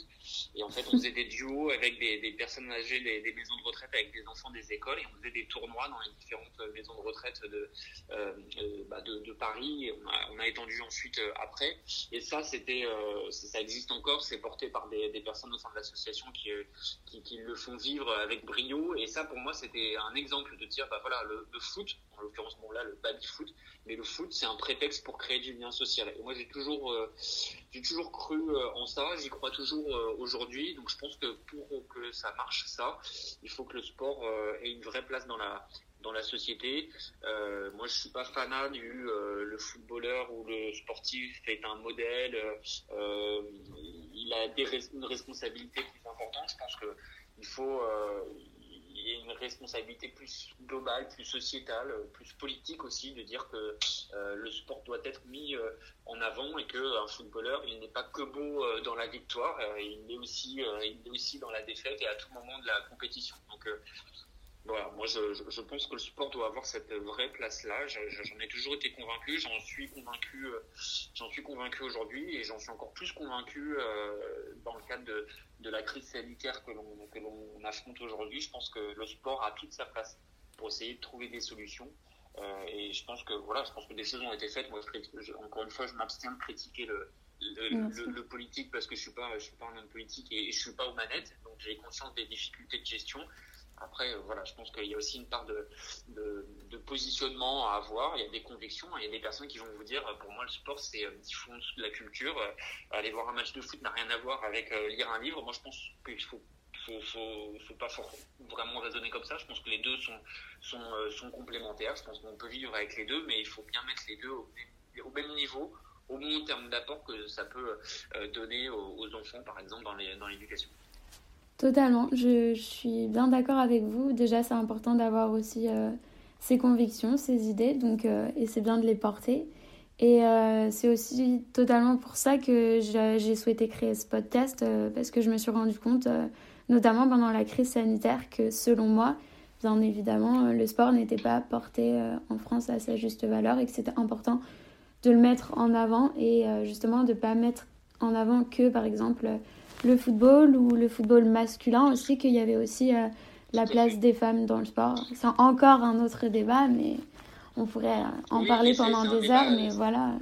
Et en fait, on faisait des duos avec des, personnes âgées des, maisons de retraite avec des enfants des écoles et on faisait des tournois dans les différentes maisons de retraite de, euh, euh bah de, Paris. On, a, étendu ensuite après. Et ça, c'était, euh, ça existe encore. C'est porté par des, personnes au sein de l'association qui, qui, qui, le font vivre avec brio. Et ça, pour moi, c'était un exemple de dire, bah voilà, le, le foot, en l'occurrence, bon là, le baby foot, mais le foot, c'est un prétexte pour créer du lien social. Moi, j'ai toujours, euh, toujours cru euh, en ça. J'y crois toujours euh, aujourd'hui. Donc, je pense que pour que ça marche, ça, il faut que le sport ait une vraie place dans la dans la société. moi, je suis pas fanat du le footballeur ou le sportif est un modèle. il a une responsabilité plus importante. Je pense que il faut y a une responsabilité plus globale, plus sociétale, plus politique aussi, de dire que euh, le sport doit être mis euh, en avant et qu'un footballeur, il n'est pas que beau euh, dans la victoire, il est aussi, il aussi dans la défaite et à tout moment de la compétition. Voilà, moi je, je, pense que le sport doit avoir cette vraie place-là. J'en ai toujours été convaincu, j'en suis convaincu, j'en suis convaincu aujourd'hui et j'en suis encore plus convaincu dans le cadre de, de la crise sanitaire que l'on que l'on affronte aujourd'hui. Je pense que le sport a toute sa place pour essayer de trouver des solutions. Euh, et je pense que voilà, je pense que des choses ont été faites. Moi, je, encore une fois, je m'abstiens de critiquer le, le, le, politique parce que je suis pas, je suis pas un homme politique et, je suis pas aux manettes. Donc j'ai conscience des difficultés de gestion. Après, euh, voilà, je pense qu'il y a aussi une part de, positionnement à avoir. Il y a des convictions. Il y a des personnes qui vont vous dire, pour moi, le sport, c'est euh, diffuser de la culture. Euh, aller voir un match de foot n'a rien à voir avec lire un livre. Moi, je pense qu'il faut faut, pas vraiment raisonner comme ça. Je pense que les deux sont, complémentaires. Je pense qu'on peut vivre avec les deux, mais il faut bien mettre les deux au, même niveau, au moins en termes d'apport que ça peut donner aux enfants, par exemple, dans l'éducation. Totalement, je, suis bien d'accord avec vous. Déjà, c'est important d'avoir aussi euh, ses convictions, ses idées, donc, euh, et c'est bien de les porter. Et euh, c'est aussi totalement pour ça que j'ai souhaité créer ce podcast, parce que je me suis rendu compte, notamment pendant la crise sanitaire, que selon moi, bien évidemment, le sport n'était pas porté en France à sa juste valeur et que c'était important de le mettre en avant et justement de ne pas mettre en avant que, par exemple, le football ou le football masculin aussi, qu'il y avait aussi euh, la place des femmes dans le sport. C'est encore un autre débat, mais on pourrait en parler pendant des heures, mais voilà.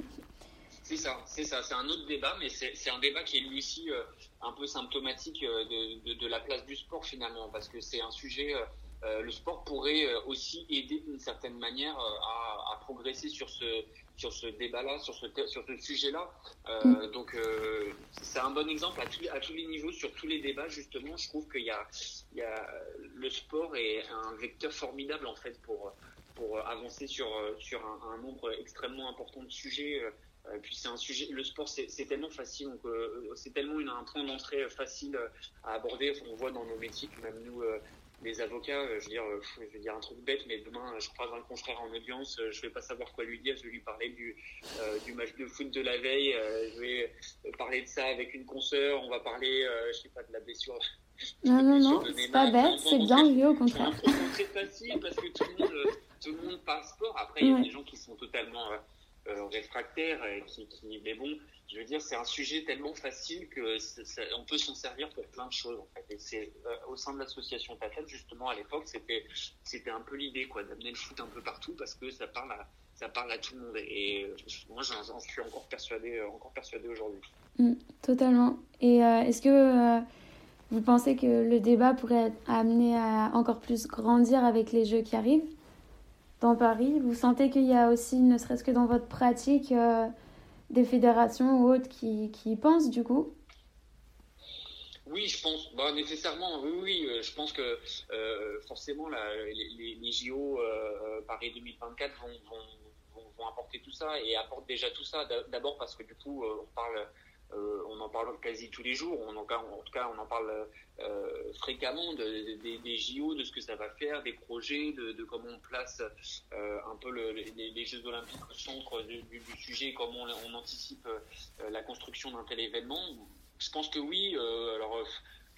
C'est ça, c'est ça, c'est un autre débat, mais c'est un débat qui est lui aussi euh, un peu symptomatique de, de, la place du sport finalement, parce que c'est un sujet. Le sport pourrait aussi aider d'une certaine manière à, à, progresser sur ce sur ce débat-là, sur ce sur ce sujet-là. Mm. Donc c'est un bon exemple à, à tous les niveaux, sur tous les débats justement. Je trouve qu'il y a, il y a le sport est un vecteur formidable en fait pour pour avancer sur, euh, sur un, nombre extrêmement important de sujets. Euh, puis c'est un sujet, le sport c'est tellement facile, donc euh, c'est tellement une, un point d'entrée facile à aborder. on voit dans nos métiers même nous, les avocats, je veux dire, je vais dire un truc bête, mais demain je croise un confrère en audience, je vais pas savoir quoi lui dire, je vais lui parler du, du match de foot de la veille, je vais parler de ça avec une consoeur, on va parler, je sais pas, de la blessure. Non, non, non, c'est pas bête, c'est bien vu au contraire. C'est très facile parce que tout le monde tout le monde parle sport. Après, il y a des gens qui sont totalement euh, euh, réfractaires, et qui, qui, mais bon, je veux dire, c'est un sujet tellement facile que on peut s'en servir pour plein de choses. Et c'est euh, au sein de l'association Tafel, justement, à l'époque, c'était c'était un peu l'idée, quoi, d'amener le foot un peu partout parce que ça parle à ça parle à tout le monde. Et moi, j'en suis encore persuadé, encore persuadé aujourd'hui. Mm, totalement. Et est-ce que vous pensez que le débat pourrait amener à encore plus grandir avec les jeux qui arrivent? Dans Paris Vous sentez qu'il y a aussi, ne serait-ce que dans votre pratique, euh, des fédérations ou autres qui, qui y pensent du coup? Oui, je pense, bah, nécessairement, oui, euh, je pense que euh, forcément les, les, JO Paris 2024 vont, vont, vont, apporter tout ça et apportent déjà tout ça. D'abord parce que du coup, on parle euh, on en parle quasi tous les jours, on en, tout cas on en parle euh, fréquemment de, des JO, de ce que ça va faire, des projets, de, comment on place euh, un peu les, Jeux Olympiques au centre du, sujet, comment on, anticipe la construction d'un tel événement. Je pense que oui, alors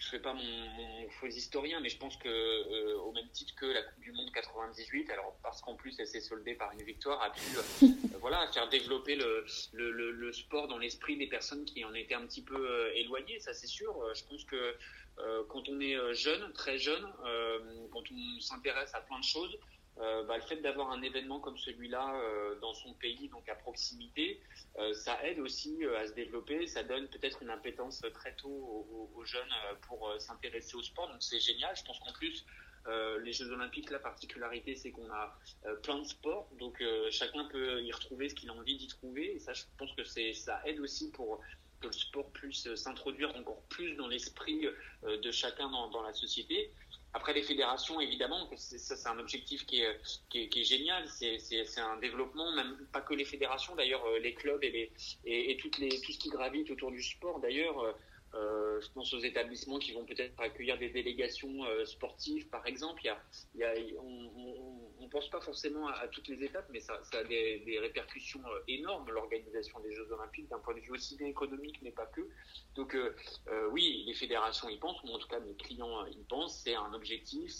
je fais pas mon, faux historien, mais je pense que euh, au même titre que la Coupe du Monde 98, alors parce qu'en plus elle s'est soldée par une victoire, a pu euh, voilà faire développer le, le, le, sport dans l'esprit des personnes qui en étaient un petit peu euh, éloignées, ça c'est sûr. Je pense que quand on est jeune, très jeune, quand on s'intéresse à plein de choses, euh, bah, le fait d'avoir un événement comme celui-là euh, dans son pays, donc à proximité, euh, ça aide aussi à se développer. Ça donne peut-être une impétence très tôt aux, jeunes pour s'intéresser au sport. Donc c'est génial. Je pense qu'en plus, les Jeux Olympiques, la particularité, c'est qu'on a plein de sports, donc chacun peut y retrouver ce qu'il a envie d'y trouver. Et ça, je pense que ça aide aussi pour que le sport puisse s'introduire encore plus dans l'esprit de chacun dans la société. Après, les fédérations, évidemment, ça c'est un objectif qui est, génial. C'est un développement, même pas que les fédérations, d'ailleurs, euh, les clubs et, toutes les, tout ce qui gravite autour du sport. D'ailleurs, euh, euh, je pense aux établissements qui vont peut-être accueillir des délégations sportives, par exemple. Ne pense pas forcément à, toutes les étapes, mais ça, a des, répercussions euh, énormes, l'organisation des Jeux Olympiques, d'un point de vue aussi bien économique, mais pas que. Donc euh, euh, oui, les fédérations y pensent, ou en tout cas mes clients y pensent, c'est un objectif,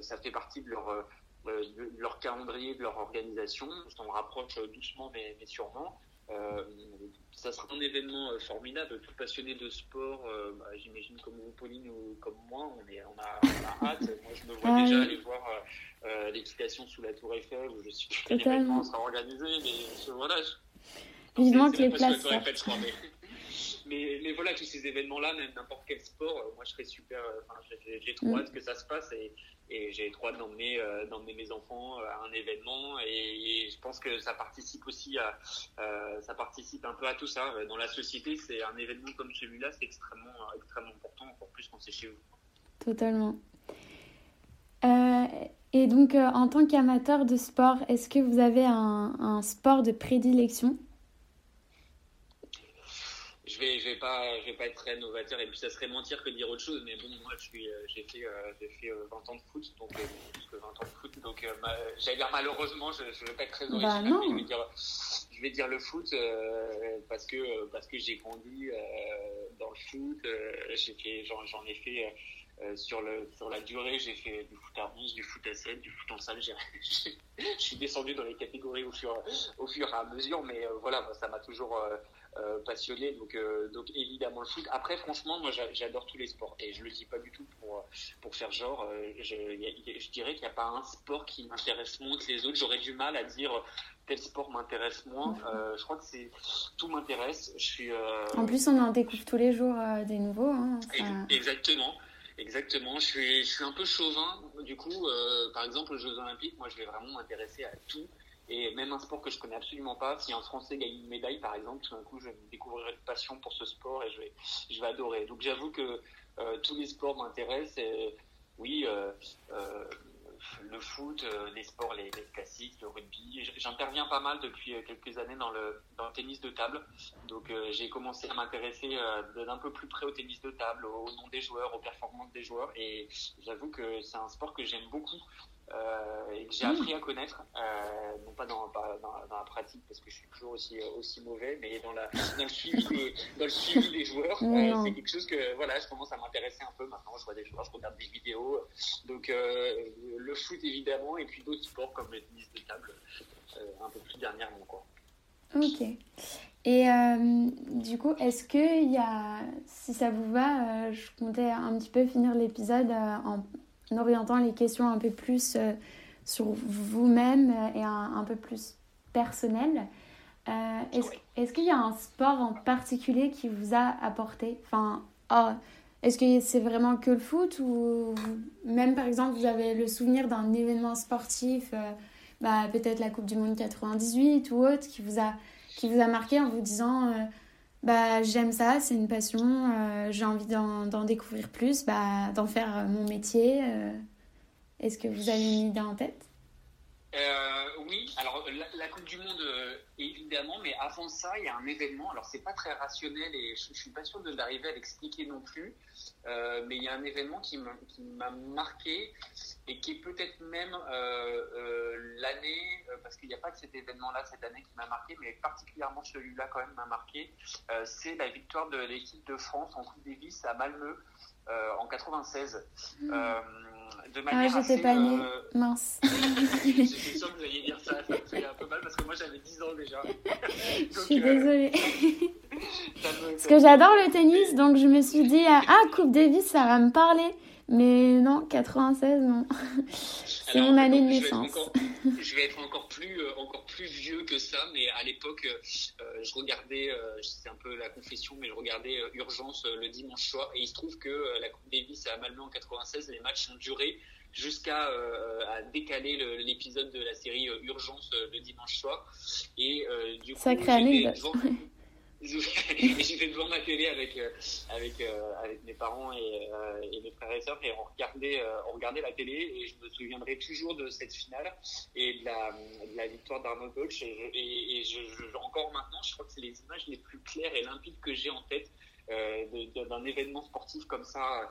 ça fait partie de leur, calendrier, de leur organisation. On rapproche doucement, mais sûrement. Euh, ça sera un événement euh, formidable. Tout passionné de sport, euh, bah, j'imagine comme vous, Pauline, ou comme moi, on, est, on, a, on a hâte. moi, je me vois déjà aller voir l'équitation sous la Tour Eiffel, où je suis que l'événement sera organisé. Mais voilà. Vivement que les places mais, mais voilà, tous ces événements-là, même n'importe quel sport, moi je serais super. Enfin, j'ai trop mm. hâte que ça se passe et, et j'ai trop hâte d'emmener euh, d'emmener mes enfants à un événement et, je pense que ça participe aussi à ça participe un peu à tout ça dans la société. C'est un événement comme celui-là, c'est extrêmement extrêmement important, encore plus quand c'est chez vous. Totalement. et donc, en tant qu'amateur de sport, est-ce que vous avez un sport de prédilection? Je vais, je vais pas, je vais pas être très novateur et puis ça serait mentir que dire autre chose. Mais bon, moi, je suis, euh, j'ai fait, euh, j'ai fait 20 euh, ans de foot, donc plus que 20 ans de foot. Donc, j'allais dire malheureusement, je, je vais pas être très bah, original, mais je vais dire, je vais dire le foot parce que parce que j'ai grandi dans le foot. j'ai fait, j'en, ai fait. sur, le, sur la durée, j'ai fait du foot à 11, du foot à 7, du foot en salle. je suis descendu dans les catégories au fur, au fur et à mesure, mais voilà, ça m'a toujours, passionné, donc, donc évidemment le foot. Après, franchement, moi j'adore tous les sports et je le dis pas du tout pour, pour faire genre. je, je dirais qu'il n'y a pas un sport qui m'intéresse moins que les autres. J'aurais du mal à dire tel sport m'intéresse moins. je crois que c'est tout m'intéresse. Je suis. En plus, on en découvre tous les jours des nouveaux. Hein, Exactement. Exactement, je suis, je suis un peu chauvin. Du coup, euh, par exemple, aux Jeux Olympiques, moi, je vais vraiment m'intéresser à tout. Et même un sport que je connais absolument pas, si un Français gagne une médaille, par exemple, tout d'un coup, je découvrirai une passion pour ce sport et je vais, je vais adorer. Donc, j'avoue que euh, tous les sports m'intéressent. Oui, euh, euh le foot, les sports, les, classiques, le rugby. J'interviens pas mal depuis quelques années dans le, tennis de table. Donc j'ai commencé à m'intéresser d'un peu plus près au tennis de table, au nom des joueurs, aux performances des joueurs. Et j'avoue que c'est un sport que j'aime beaucoup. Euh, et que j'ai appris à connaître, euh, non pas dans, dans, dans, la pratique parce que je suis toujours aussi, aussi mauvais, mais dans, la, dans, le, suivi des, dans le suivi des joueurs. Euh, c'est quelque chose que voilà, je commence à m'intéresser un peu maintenant. Je vois des joueurs, je regarde des vidéos. Donc le foot évidemment, et puis d'autres sports comme le tennis de table un peu plus dernièrement. Quoi. Ok. Et du coup, est-ce que y a, si ça vous va, je comptais un petit peu finir l'épisode en en orientant les questions un peu plus euh, sur vous-même et un, peu plus personnel. Euh, est-ce qu'il y a un sport en particulier qui vous a apporté? Enfin, oh, Est-ce que c'est vraiment que le foot ou même par exemple vous avez le souvenir d'un événement sportif, euh, bah, peut-être la Coupe du Monde 98 ou autre, qui vous a, qui vous a marqué en vous disant bah, j'aime ça, c'est une passion, euh, j'ai envie d'en découvrir plus, bah, d'en faire euh, mon métier. Euh. Est-ce que vous avez une idée en tête? Oui, alors la, Coupe du Monde, évidemment, mais avant ça, il y a un événement. Alors, c'est pas très rationnel et je, ne suis pas sûr de l'arriver à l'expliquer non plus, mais il y a un événement qui m'a marqué et qui est peut-être même euh, euh, l'année, euh, parce qu'il n'y a pas que cet événement-là cette année qui m'a marqué, mais particulièrement celui-là quand même m'a marqué, c'est la victoire de l'équipe de France en Coupe Davis à Malmö en 96. Mmh. De manière ah, j'étais pas née. Mince. J'étais sûr que vous alliez dire ça, ça me fait un peu mal parce que moi j'avais 10 ans déjà. je suis désolée. parce que j'adore le tennis, donc je me suis dit, ah, Coupe Davis, ça va me parler. Mais non, 96, non. C'est mon année de naissance. Je vais, être encore plus, euh, encore plus vieux que ça, mais à l'époque, euh, je regardais, euh, c'est un peu la confession, mais je regardais Urgence le dimanche soir, et il se trouve que la Coupe Davis à Malmö en 96, les matchs ont duré jusqu'à à décaler l'épisode de la série Urgence le dimanche soir. Et du coup, Sacrée année j'étais devant ma télé avec euh, euh, avec mes parents et, euh, et, mes frères et sœurs et on regardait on regardait la télé et je me souviendrai toujours de cette finale et de la, victoire d'Arnold Deutsch et, encore maintenant je crois que c'est les images les plus claires et limpides que j'ai en tête d'un événement sportif comme ça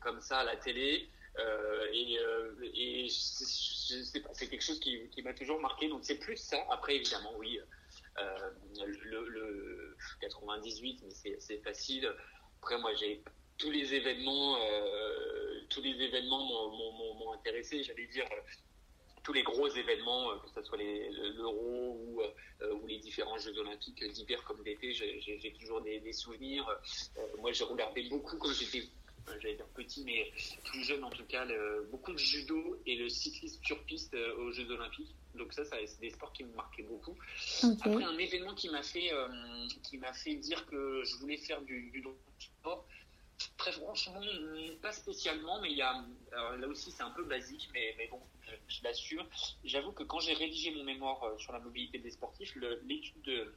comme ça à la télé et c'est quelque chose qui, qui m'a toujours marqué donc c'est plus ça. Après évidemment oui euh, le, le, 98, mais c'est facile. Après, moi, j'ai tous les événements, euh, tous les événements m'ont intéressé. J'allais dire tous les gros événements, euh, que ce soit l'Euro ou, les différents Jeux Olympiques d'hiver comme d'été, j'ai toujours des, des souvenirs. moi, j'ai regardé beaucoup quand j'étais j'allais dire petit, mais plus jeune en tout cas, beaucoup de judo et le cyclisme sur piste aux Jeux Olympiques. Donc ça, ça c'est des sports qui me marquaient beaucoup. Après, un événement qui m'a fait, euh, qui m'a fait dire que je voulais faire du, du sport, très franchement, pas spécialement, mais il y a, là aussi c'est un peu basique, mais, mais bon, je, l'assure. J'avoue que quand j'ai rédigé mon mémoire euh, sur la mobilité des sportifs, l'étude de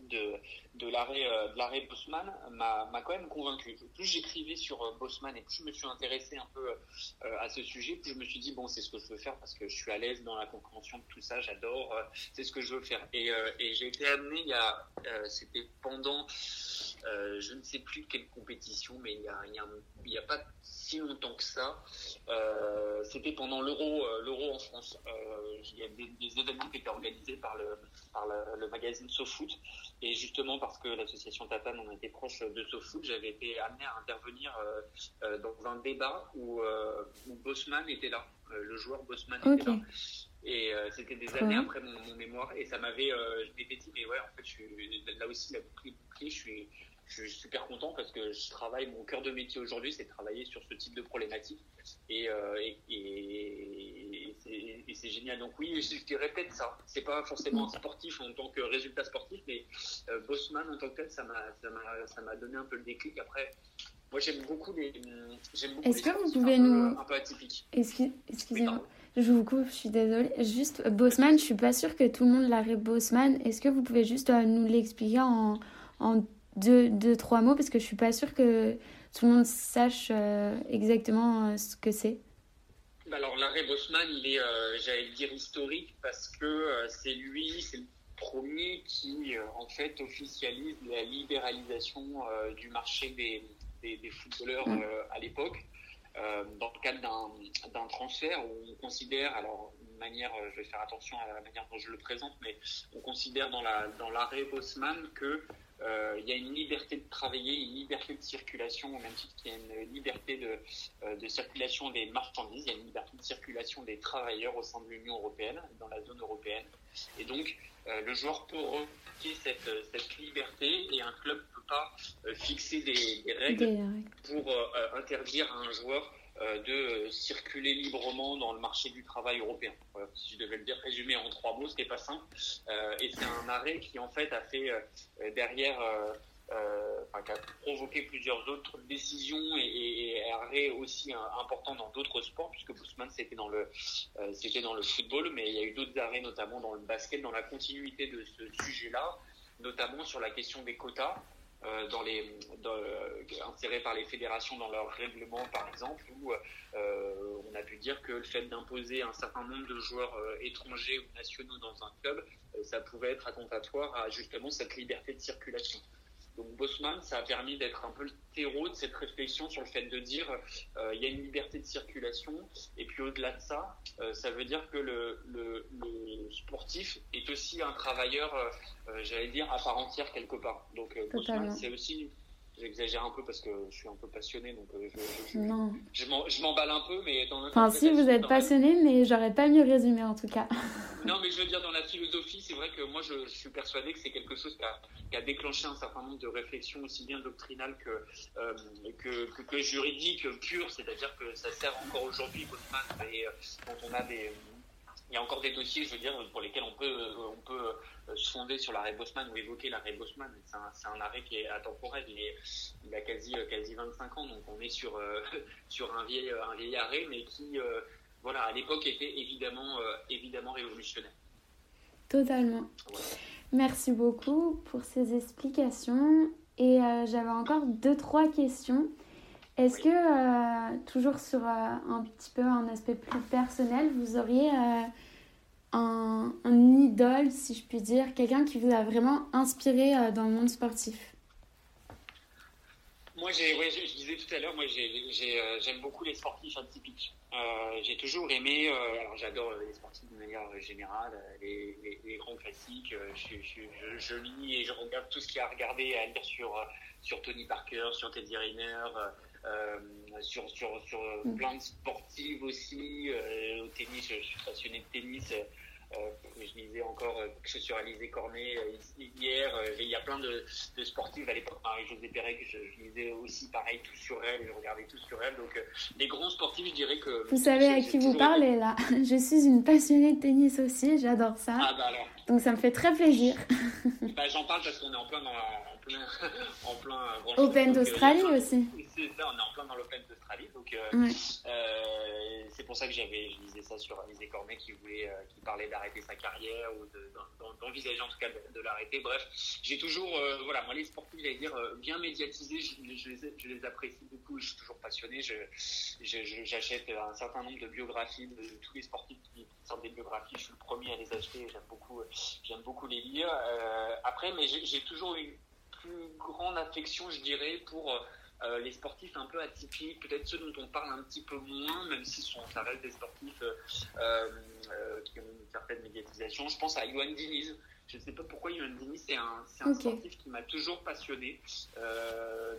de, de l'arrêt euh, de l'arrêt Bosman m'a quand même convaincu. Plus j'écrivais sur euh, Bosman et plus je me suis intéressé un peu euh, à ce sujet, plus je me suis dit bon c'est ce que je veux faire parce que je suis à l'aise dans la compréhension de tout ça, j'adore, c'est ce que je veux faire. Et, et j'ai été amené il y a c'était pendant je ne sais plus quelle compétition, mais il y a, il y a, il y a pas si longtemps que ça. C'était pendant l'euro, l'euro en France. Il y a des, événements qui étaient organisés par le, par le, magazine SoFoot. Et justement, parce que l'association Tatane, on était proche de SoFoot, j'avais été amené à intervenir dans un débat où, où Bosman était là. le joueur Bosman était là. Et c'était des années après mon, mémoire. Et ça m'avait, je m'étais dit, mais ouais, en fait, je suis, là aussi, la boucle je suis, je suis super content parce que je travaille, mon cœur de métier aujourd'hui, c'est de travailler sur ce type de problématique. Et, euh, et, c'est génial. Donc oui, je, peut-être ça. C'est pas forcément un sportif en tant que résultat sportif, mais euh, Bossman en tant que tel, ça m'a donné un peu le déclic. Après, moi j'aime beaucoup les. Est-ce que vous pouvez nous. Un peu atypiques. Excusez-moi. je vous coupe, je suis désolée. Juste, Bossman, je suis pas sûre que tout le monde l'arrête Bossman. Est-ce que vous pouvez juste euh, nous l'expliquer en, en deux, deux, trois mots parce que je suis pas sûre que tout le monde sache euh, exactement euh, ce que c'est. Bah alors l'arrêt Bosman, il est, euh, j'allais dire historique parce que c'est lui, c'est le premier qui en fait officialise la libéralisation du marché des, des, footballeurs à l'époque. dans le cadre d'un transfert où on considère, alors une manière, je vais faire attention à la manière dont je le présente, mais on considère dans l'arrêt dans Bosman que il y a une liberté de travailler, une liberté de circulation, au même titre qu'il y a une liberté de, euh, de, circulation des marchandises, il y a une liberté de circulation des travailleurs au sein de l'Union européenne, dans la zone européenne. Et donc, euh, le joueur peut revendiquer cette, cette, liberté et un club ne peut pas fixer des, des, règles pour interdire à un joueur euh, de circuler librement dans le marché du travail européen. si je devais le dire résumé en trois mots, ce n'est pas simple. Euh, et c'est un arrêt qui en fait a fait euh, derrière, qui a provoqué plusieurs autres décisions et, arrêts aussi importants dans d'autres sports, puisque Bousman c'était dans c'était dans le football, mais il y a eu d'autres arrêts notamment dans le basket, dans la continuité de ce sujet-là, notamment sur la question des quotas. Euh, dans les, euh, insérés par les fédérations dans leur règlement, par exemple, où euh, on a pu dire que le fait d'imposer un certain nombre de joueurs étrangers ou nationaux dans un club, ça pouvait être attentatoire à justement cette liberté de circulation. Donc Bosman, ça a permis d'être un peu le terreau de cette réflexion sur le fait de dire euh, il y a une liberté de circulation et puis au-delà de ça, euh, ça veut dire que le, le, sportif est aussi un travailleur, euh, j'allais dire, à part entière quelque part. Donc Bosman, c'est aussi J'exagère un peu parce que je suis un peu passionné, donc euh, je, je, je m'emballe un peu, mais dans Enfin, si vous êtes passionné, mais j'aurais pas mieux résumé en tout cas. non, mais je veux dire, dans la philosophie, c'est vrai que moi, je, suis persuadé que c'est quelque chose qui a, qui a, déclenché un certain nombre de réflexions, aussi bien doctrinales que, euh, que, que, juridiques, pures, c'est-à-dire que ça sert encore aujourd'hui, et euh, quand on a des il y a encore des dossiers, je veux dire, pour lesquels on peut, on peut euh, se fonder sur l'arrêt Bosman ou évoquer l'arrêt Bosman. C'est un, un, arrêt qui est atemporel, il, est, il a quasi, euh, quasi 25 ans, donc on est sur, euh, sur un, vieil, un vieil arrêt, mais qui, voilà, à l'époque était évidemment, évidemment révolutionnaire. Totalement. Merci beaucoup pour ces explications. Et j'avais encore deux, trois questions. Est-ce que, euh, toujours sur euh, un petit peu un aspect plus personnel, vous auriez euh, un, un, idole, si je puis dire, quelqu'un qui vous a vraiment inspiré dans le monde sportif? Moi, je, disais tout à l'heure, moi, j'aime beaucoup les sportifs atypiques. j'ai toujours aimé, alors j'adore les sportifs de manière générale, les, les, grands classiques. Je, je, lis et je regarde tout ce qu'il y a à regarder, à lire sur, sur Tony Parker, sur Teddy Riner. Euh, sur, sur, sur mm. plein de sportives aussi. Euh, au tennis, je, suis passionné de tennis. Euh, je lisais encore que je suis réalisé Cornet hier. il y a plein de, de sportifs à l'époque. Marie-Josée Pérec, je, je, lisais aussi pareil tout sur elle. Je regardais tout sur elle. Donc, les grands sportifs, je dirais que. Vous savez à qui vous parlez là Je suis une passionnée de tennis aussi. J'adore ça. Ah bah alors. Donc, ça me fait très plaisir. bah, J'en parle parce qu'on est en plein dans la en plein Open d'Australie aussi. Ça, on est en plein dans l'Open d'Australie. Donc, euh, euh, c'est pour ça que j'avais, je lisais ça sur Alizé Cornet qui voulait, euh, qui parlait d'arrêter sa carrière ou d'envisager en tout cas de, l'arrêter. Bref, j'ai toujours, voilà, moi les sportifs, j'allais dire, bien médiatisés, je, je, les, apprécie beaucoup. Je suis toujours passionné. J'achète un certain nombre de biographies de, tous les sportifs qui sortent des biographies. Je suis le premier à les acheter. J'aime beaucoup, j'aime beaucoup les lire. après, mais j'ai toujours eu plus grande affection, je dirais, pour, les sportifs un peu atypiques, peut-être ceux dont on parle un petit peu moins, même si sont, ça reste des sportifs qui ont une certaine médiatisation. Je pense à Yoann Diniz. Je ne sais pas pourquoi Yoann Diniz, c'est un, un sportif qui m'a toujours passionné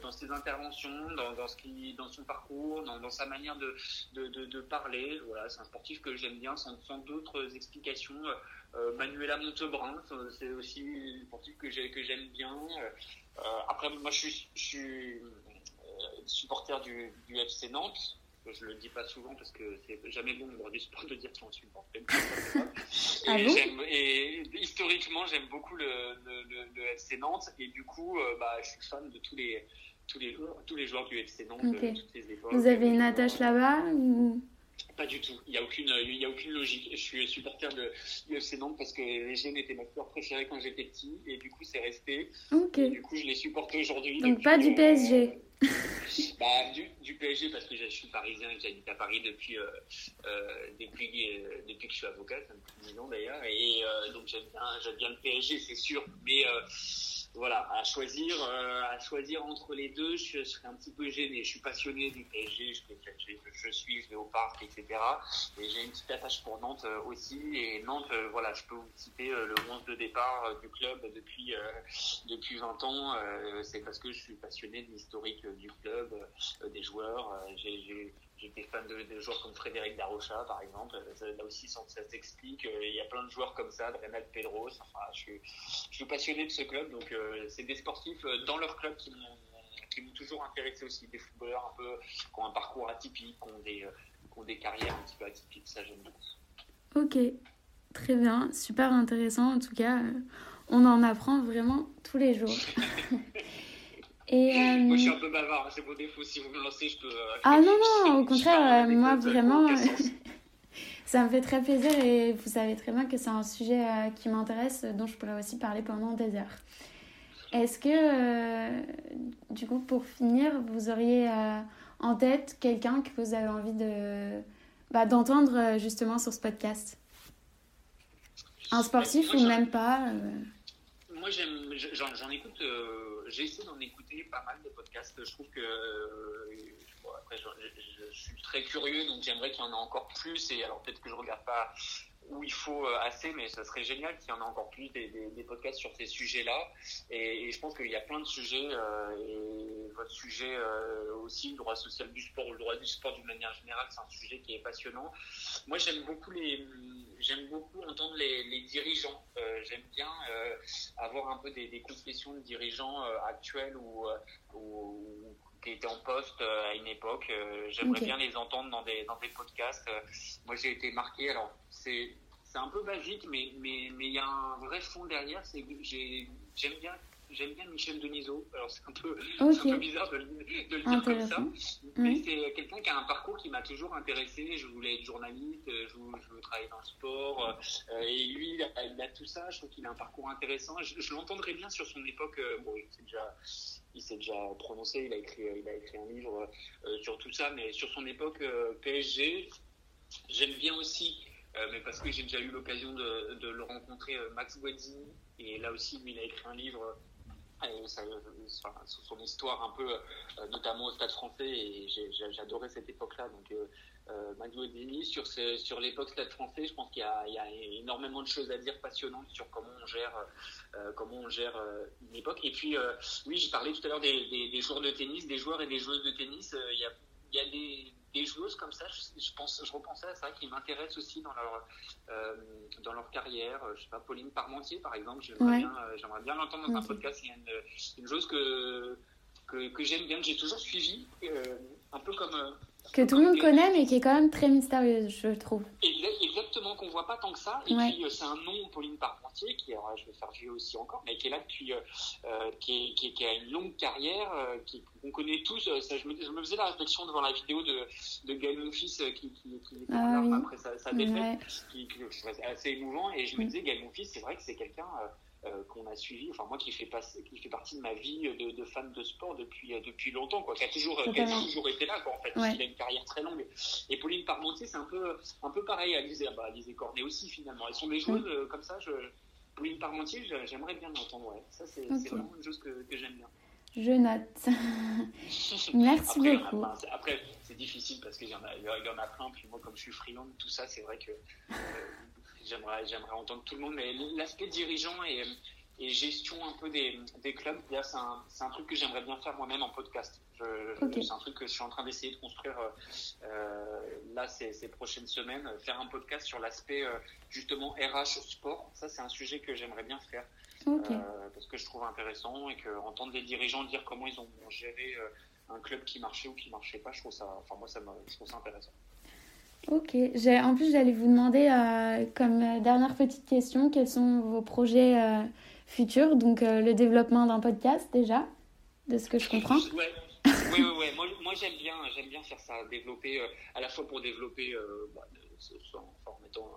dans ses interventions, dans, dans, ce qui, dans son parcours, dans, dans sa manière de, de, de, de parler. Voilà, c'est un sportif que j'aime bien, sans, sans d'autres explications. Euh, Manuela Montebrun, c'est aussi une sportive que j'aime bien. Euh, après, moi, je suis, je suis euh, supporter du, du, FC Nantes. Je le dis pas souvent parce que c'est jamais bon dans du sport de dire qu'on supporte. ah et, et, historiquement, j'aime beaucoup le, le, le, FC Nantes et du coup, bah, je suis fan de tous les tous les tous les joueurs du FC Nantes de toutes les époques. Vous avez une attache là-bas ou... Pas du tout. Il n'y a, aucune, il y a aucune logique. Je suis supporter de l'UFC Nantes parce que les Gènes étaient ma couleur préférée quand j'étais petit et du coup c'est resté. Et du coup je les supporte aujourd'hui. Donc pas du PSG. bah, du, du, PSG parce que je suis parisien et j'habite à Paris depuis, euh, euh, depuis, euh, depuis que je suis avocat, ça me fait 10 ans d'ailleurs. Et donc j'aime bien, bien le PSG, c'est sûr. Mais voilà, à choisir, euh, à choisir entre les deux, je, serais un petit peu gêné. Je suis passionné du PSG, je, suis, je vais au parc, etc. Et j'ai une petite attache pour Nantes euh, aussi. Et Nantes, euh, voilà, je peux vous citer le 11 de départ du club depuis depuis 20 ans. C'est parce que je suis passionné de l'historique du club, des joueurs. j'ai J'étais fan de, de, joueurs comme Frédéric Darocha, par exemple. là aussi, ça, ça s'explique. Il y a plein de joueurs comme ça, Renal Pedros. Enfin, je, suis, je suis passionné de ce club. Donc, euh, c'est des sportifs euh, dans leur club qui m'ont qui m'ont toujours intéressé aussi. Des footballeurs un peu qui ont un parcours atypique, qui ont des, qui ont des carrières un petit peu atypiques. Ça, j'aime beaucoup. Ok, très bien. Super intéressant. En tout cas, euh, on en apprend vraiment tous les jours. Et, euh... Moi, je suis un peu bavard, c'est mon défaut. Si vous me lancez, je peux. ah non, non, au contraire, moi, vraiment, ça me fait très plaisir et vous savez très bien que c'est un sujet euh, qui m'intéresse, dont je pourrais aussi parler pendant des heures. Est-ce que, euh, du coup, pour finir, vous auriez euh, en tête quelqu'un que vous avez envie de bah, d'entendre justement sur ce podcast? Un sportif ou même pas moi, j'aime, j'en, écoute, euh, j'ai essayé d'en écouter pas mal de podcasts. Je trouve que, euh, bon, après, je, je, suis très curieux, donc j'aimerais qu'il y en ait encore plus. Et alors, peut-être que je regarde pas où il faut euh, assez, mais ça serait génial qu'il y en ait encore plus des, des, podcasts sur ces sujets-là. Et, je pense qu'il y a plein de sujets, euh, et votre sujet euh, aussi, le droit social du sport ou le droit du sport d'une manière générale, c'est un sujet qui est passionnant. Moi, j'aime beaucoup les, j'aime beaucoup entendre les, les dirigeants. J'aime bien avoir un peu des, des confessions de dirigeants actuels ou, ou, qui étaient en poste à une époque. J'aimerais okay. bien les entendre dans des, dans des podcasts. moi, j'ai été marqué. Alors, c'est c'est un peu basique, mais mais mais il y a un vrai fond derrière. C'est j'aime bien j'aime bien Michel Denisot. Alors c'est un peu, okay. un peu bizarre de, de le dire comme ça, mais oui. c'est quelqu'un qui a un parcours qui m'a toujours intéressé. Je voulais être journaliste, je, je veux travailler dans le sport, euh, et lui il a, il a, tout ça. Je trouve qu'il a un parcours intéressant. Je, je l'entendrai bien sur son époque. Euh, bon, il s'est déjà il s'est déjà prononcé, il a écrit, il a écrit un livre euh, sur tout ça, mais sur son époque euh, PSG, j'aime bien aussi euh, mais parce que j'ai déjà eu l'occasion de, le rencontrer, euh, Max Gueddini, et là aussi, lui, il a écrit un livre euh, sur son histoire un peu, euh, notamment au Stade français, et j'adorais cette époque-là. Euh, Max Gueddini, sur, sur l'époque Stade français, je pense qu'il y, y, a énormément de choses à dire passionnantes sur comment on gère, comment on gère une époque. Et puis, oui, j'ai parlé tout à l'heure des, des, des, joueurs de tennis, des joueurs et des joueuses de tennis. Il y a, y a des des joueuses comme ça, je, je, pense, je repensais à ça, qui m'intéressent aussi dans leur, euh, dans leur carrière. Je sais pas, Pauline Parmentier, par exemple, j'aimerais ouais. bien, euh, j'aimerais bien l'entendre dans okay. un podcast. Il y a une, une joueuse que, que, que j'aime bien, que j'ai toujours suivie, euh, un peu comme. Euh, que tout le monde connaît, mais qui est quand même très mystérieuse, je trouve. Exactement, qu'on voit pas tant que ça. Et ouais. puis, euh, c'est un nom, Pauline Parmentier, qui, alors, je vais faire vieux aussi encore, mais qui est là depuis, euh, qui, est, qui, qui, a une longue carrière, euh, qu'on connaît tous. Euh, ça, je, me, je, me, faisais la réflexion devant la vidéo de, de Gaël Monfils, qui, qui, qui ah, oui. après sa, sa défaite, ouais. qui, qui, qui assez émouvant. Et je me disais, Gaël Monfils, c'est vrai que c'est quelqu'un euh, qu'on a suivi, enfin moi qui fait, pas, qui fait partie de ma vie de, de fan de sport depuis, euh, depuis longtemps, quoi, qui a toujours, qui a toujours été là, quoi, en fait, ouais. il a une carrière très longue. Et Pauline Parmentier, c'est un peu, un peu pareil, Alizé, bah, Alizé Cornet aussi finalement. Elles sont des joueuses mmh. comme ça. Je, Pauline Parmentier, j'aimerais bien l'entendre, ouais. Ça, c'est okay. vraiment une chose que, que j'aime bien. Je note. Merci beaucoup. après, c'est difficile parce qu'il y, en a, il y en a plein. Puis moi, comme je suis freelance, tout ça, c'est vrai que euh, j'aimerais, j'aimerais entendre tout le monde. Mais l'aspect dirigeant et, et, gestion un peu des, des clubs, c'est un, truc que j'aimerais bien faire moi-même en podcast. C'est un truc que je suis en train d'essayer de construire euh, euh, là ces, ces, prochaines semaines, faire un podcast sur l'aspect justement RH sport. Ça, c'est un sujet que j'aimerais bien faire. parce que je trouve intéressant et que entendre des dirigeants dire comment ils ont géré un club qui marchait ou qui marchait pas, je trouve ça, enfin moi ça me, je trouve ça intéressant. Ok, en plus j'allais vous demander euh, comme euh, dernière petite question, quels sont vos projets euh, futurs? Donc le développement d'un podcast déjà, de ce que je comprends. Oui, oui, oui. Moi, j'aime bien, bien faire ça, développer à la fois pour développer, bah, en mettant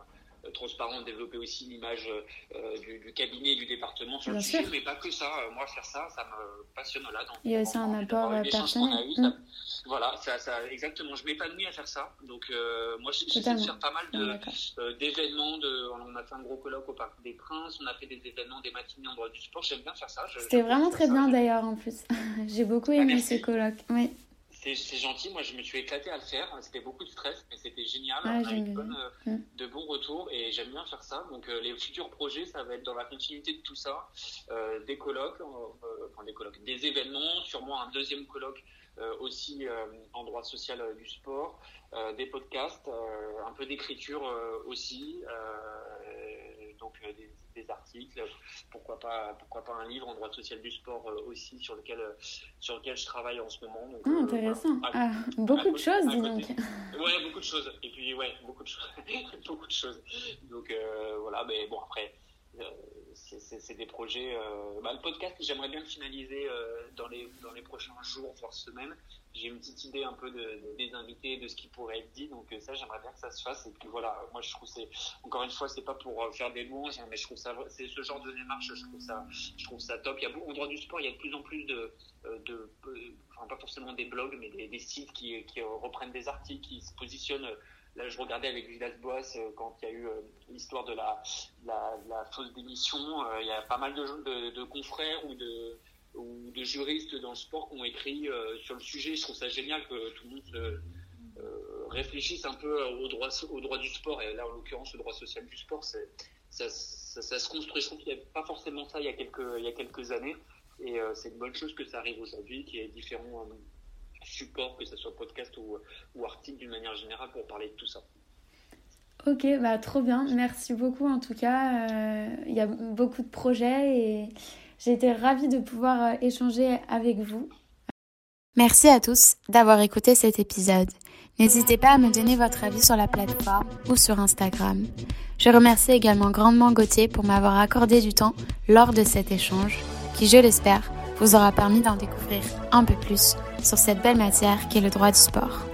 euh, transparent, développer aussi l'image euh, du, du, cabinet, du département sur le sujet, mais pas que ça. Euh, moi, faire ça, ça me passionne là. Dans, Il y a aussi un apport personnel. Mm. voilà, ça, ça, exactement. Je m'épanouis à faire ça. Donc, euh, moi, j'essaie de faire pas mal de, d'événements. De, on a fait un gros colloque au Parc des Princes. On a fait des événements, des matinées en droit du sport. J'aime bien faire ça. C'était vraiment très bien d'ailleurs en plus. J'ai beaucoup ah, aimé ces colloques. Oui c'est gentil. Moi, je me suis éclaté à le faire. C'était beaucoup de stress, mais c'était génial. on a eu euh, mm. de bons retours et j'aime bien faire ça. Donc, euh, les futurs projets, ça va être dans la continuité de tout ça. Euh, des colloques, enfin des colloques, des événements, sûrement un deuxième colloque aussi en droit social du sport, des podcasts, un peu d'écriture aussi euh, des, articles, pourquoi pas, pourquoi pas un livre en droit social du sport euh, aussi sur lequel, euh, sur lequel je travaille en ce moment. ah, intéressant. Ah, beaucoup de choses, dis donc. Ouais, beaucoup de choses. Et puis, ouais, beaucoup de choses. beaucoup de choses. Donc, voilà, mais bon, après, c'est des projets. Euh, bah, le podcast, j'aimerais bien le finaliser euh, dans, les, dans les prochains jours, voire semaines. J'ai une petite idée un peu de, des invités, de ce qui pourrait être dit. Donc, euh, ça, j'aimerais bien que ça se fasse. Et puis voilà, moi, je trouve c'est, encore une fois, c'est pas pour faire des louanges, hein, mais je trouve ça, c'est ce genre de démarche, je trouve ça, je trouve ça top. Il y a, en droit du sport, il y a de plus en plus de, de pas forcément des blogs, mais des, des sites qui, qui reprennent des articles, qui se positionnent Là, je regardais avec Villas Boas euh, quand il y a eu euh, l'histoire de la, fausse démission. Euh, il y a pas mal de, confrères ou de, juristes dans le sport qui ont écrit sur le sujet. Je trouve ça génial que tout le monde réfléchisse un peu au droit, du sport. Et là, en l'occurrence, le droit social du sport, ça, se construit. Je trouve qu'il n'y avait pas forcément ça il y a quelques, il y a quelques années. Et c'est une bonne chose que ça arrive aujourd'hui, qu'il y ait différents support, que ce soit podcast ou, ou article d'une manière générale pour parler de tout ça. Ok, bah trop bien. Merci beaucoup en tout cas. Euh, il y a beaucoup de projets et j'ai été ravie de pouvoir euh, échanger avec vous. Merci à tous d'avoir écouté cet épisode. N'hésitez pas à me donner votre avis sur la plateforme ou sur Instagram. Je remercie également grandement Gauthier pour m'avoir accordé du temps lors de cet échange qui, je l'espère, vous aura permis d'en découvrir un peu plus sur cette belle matière qui est le droit du sport.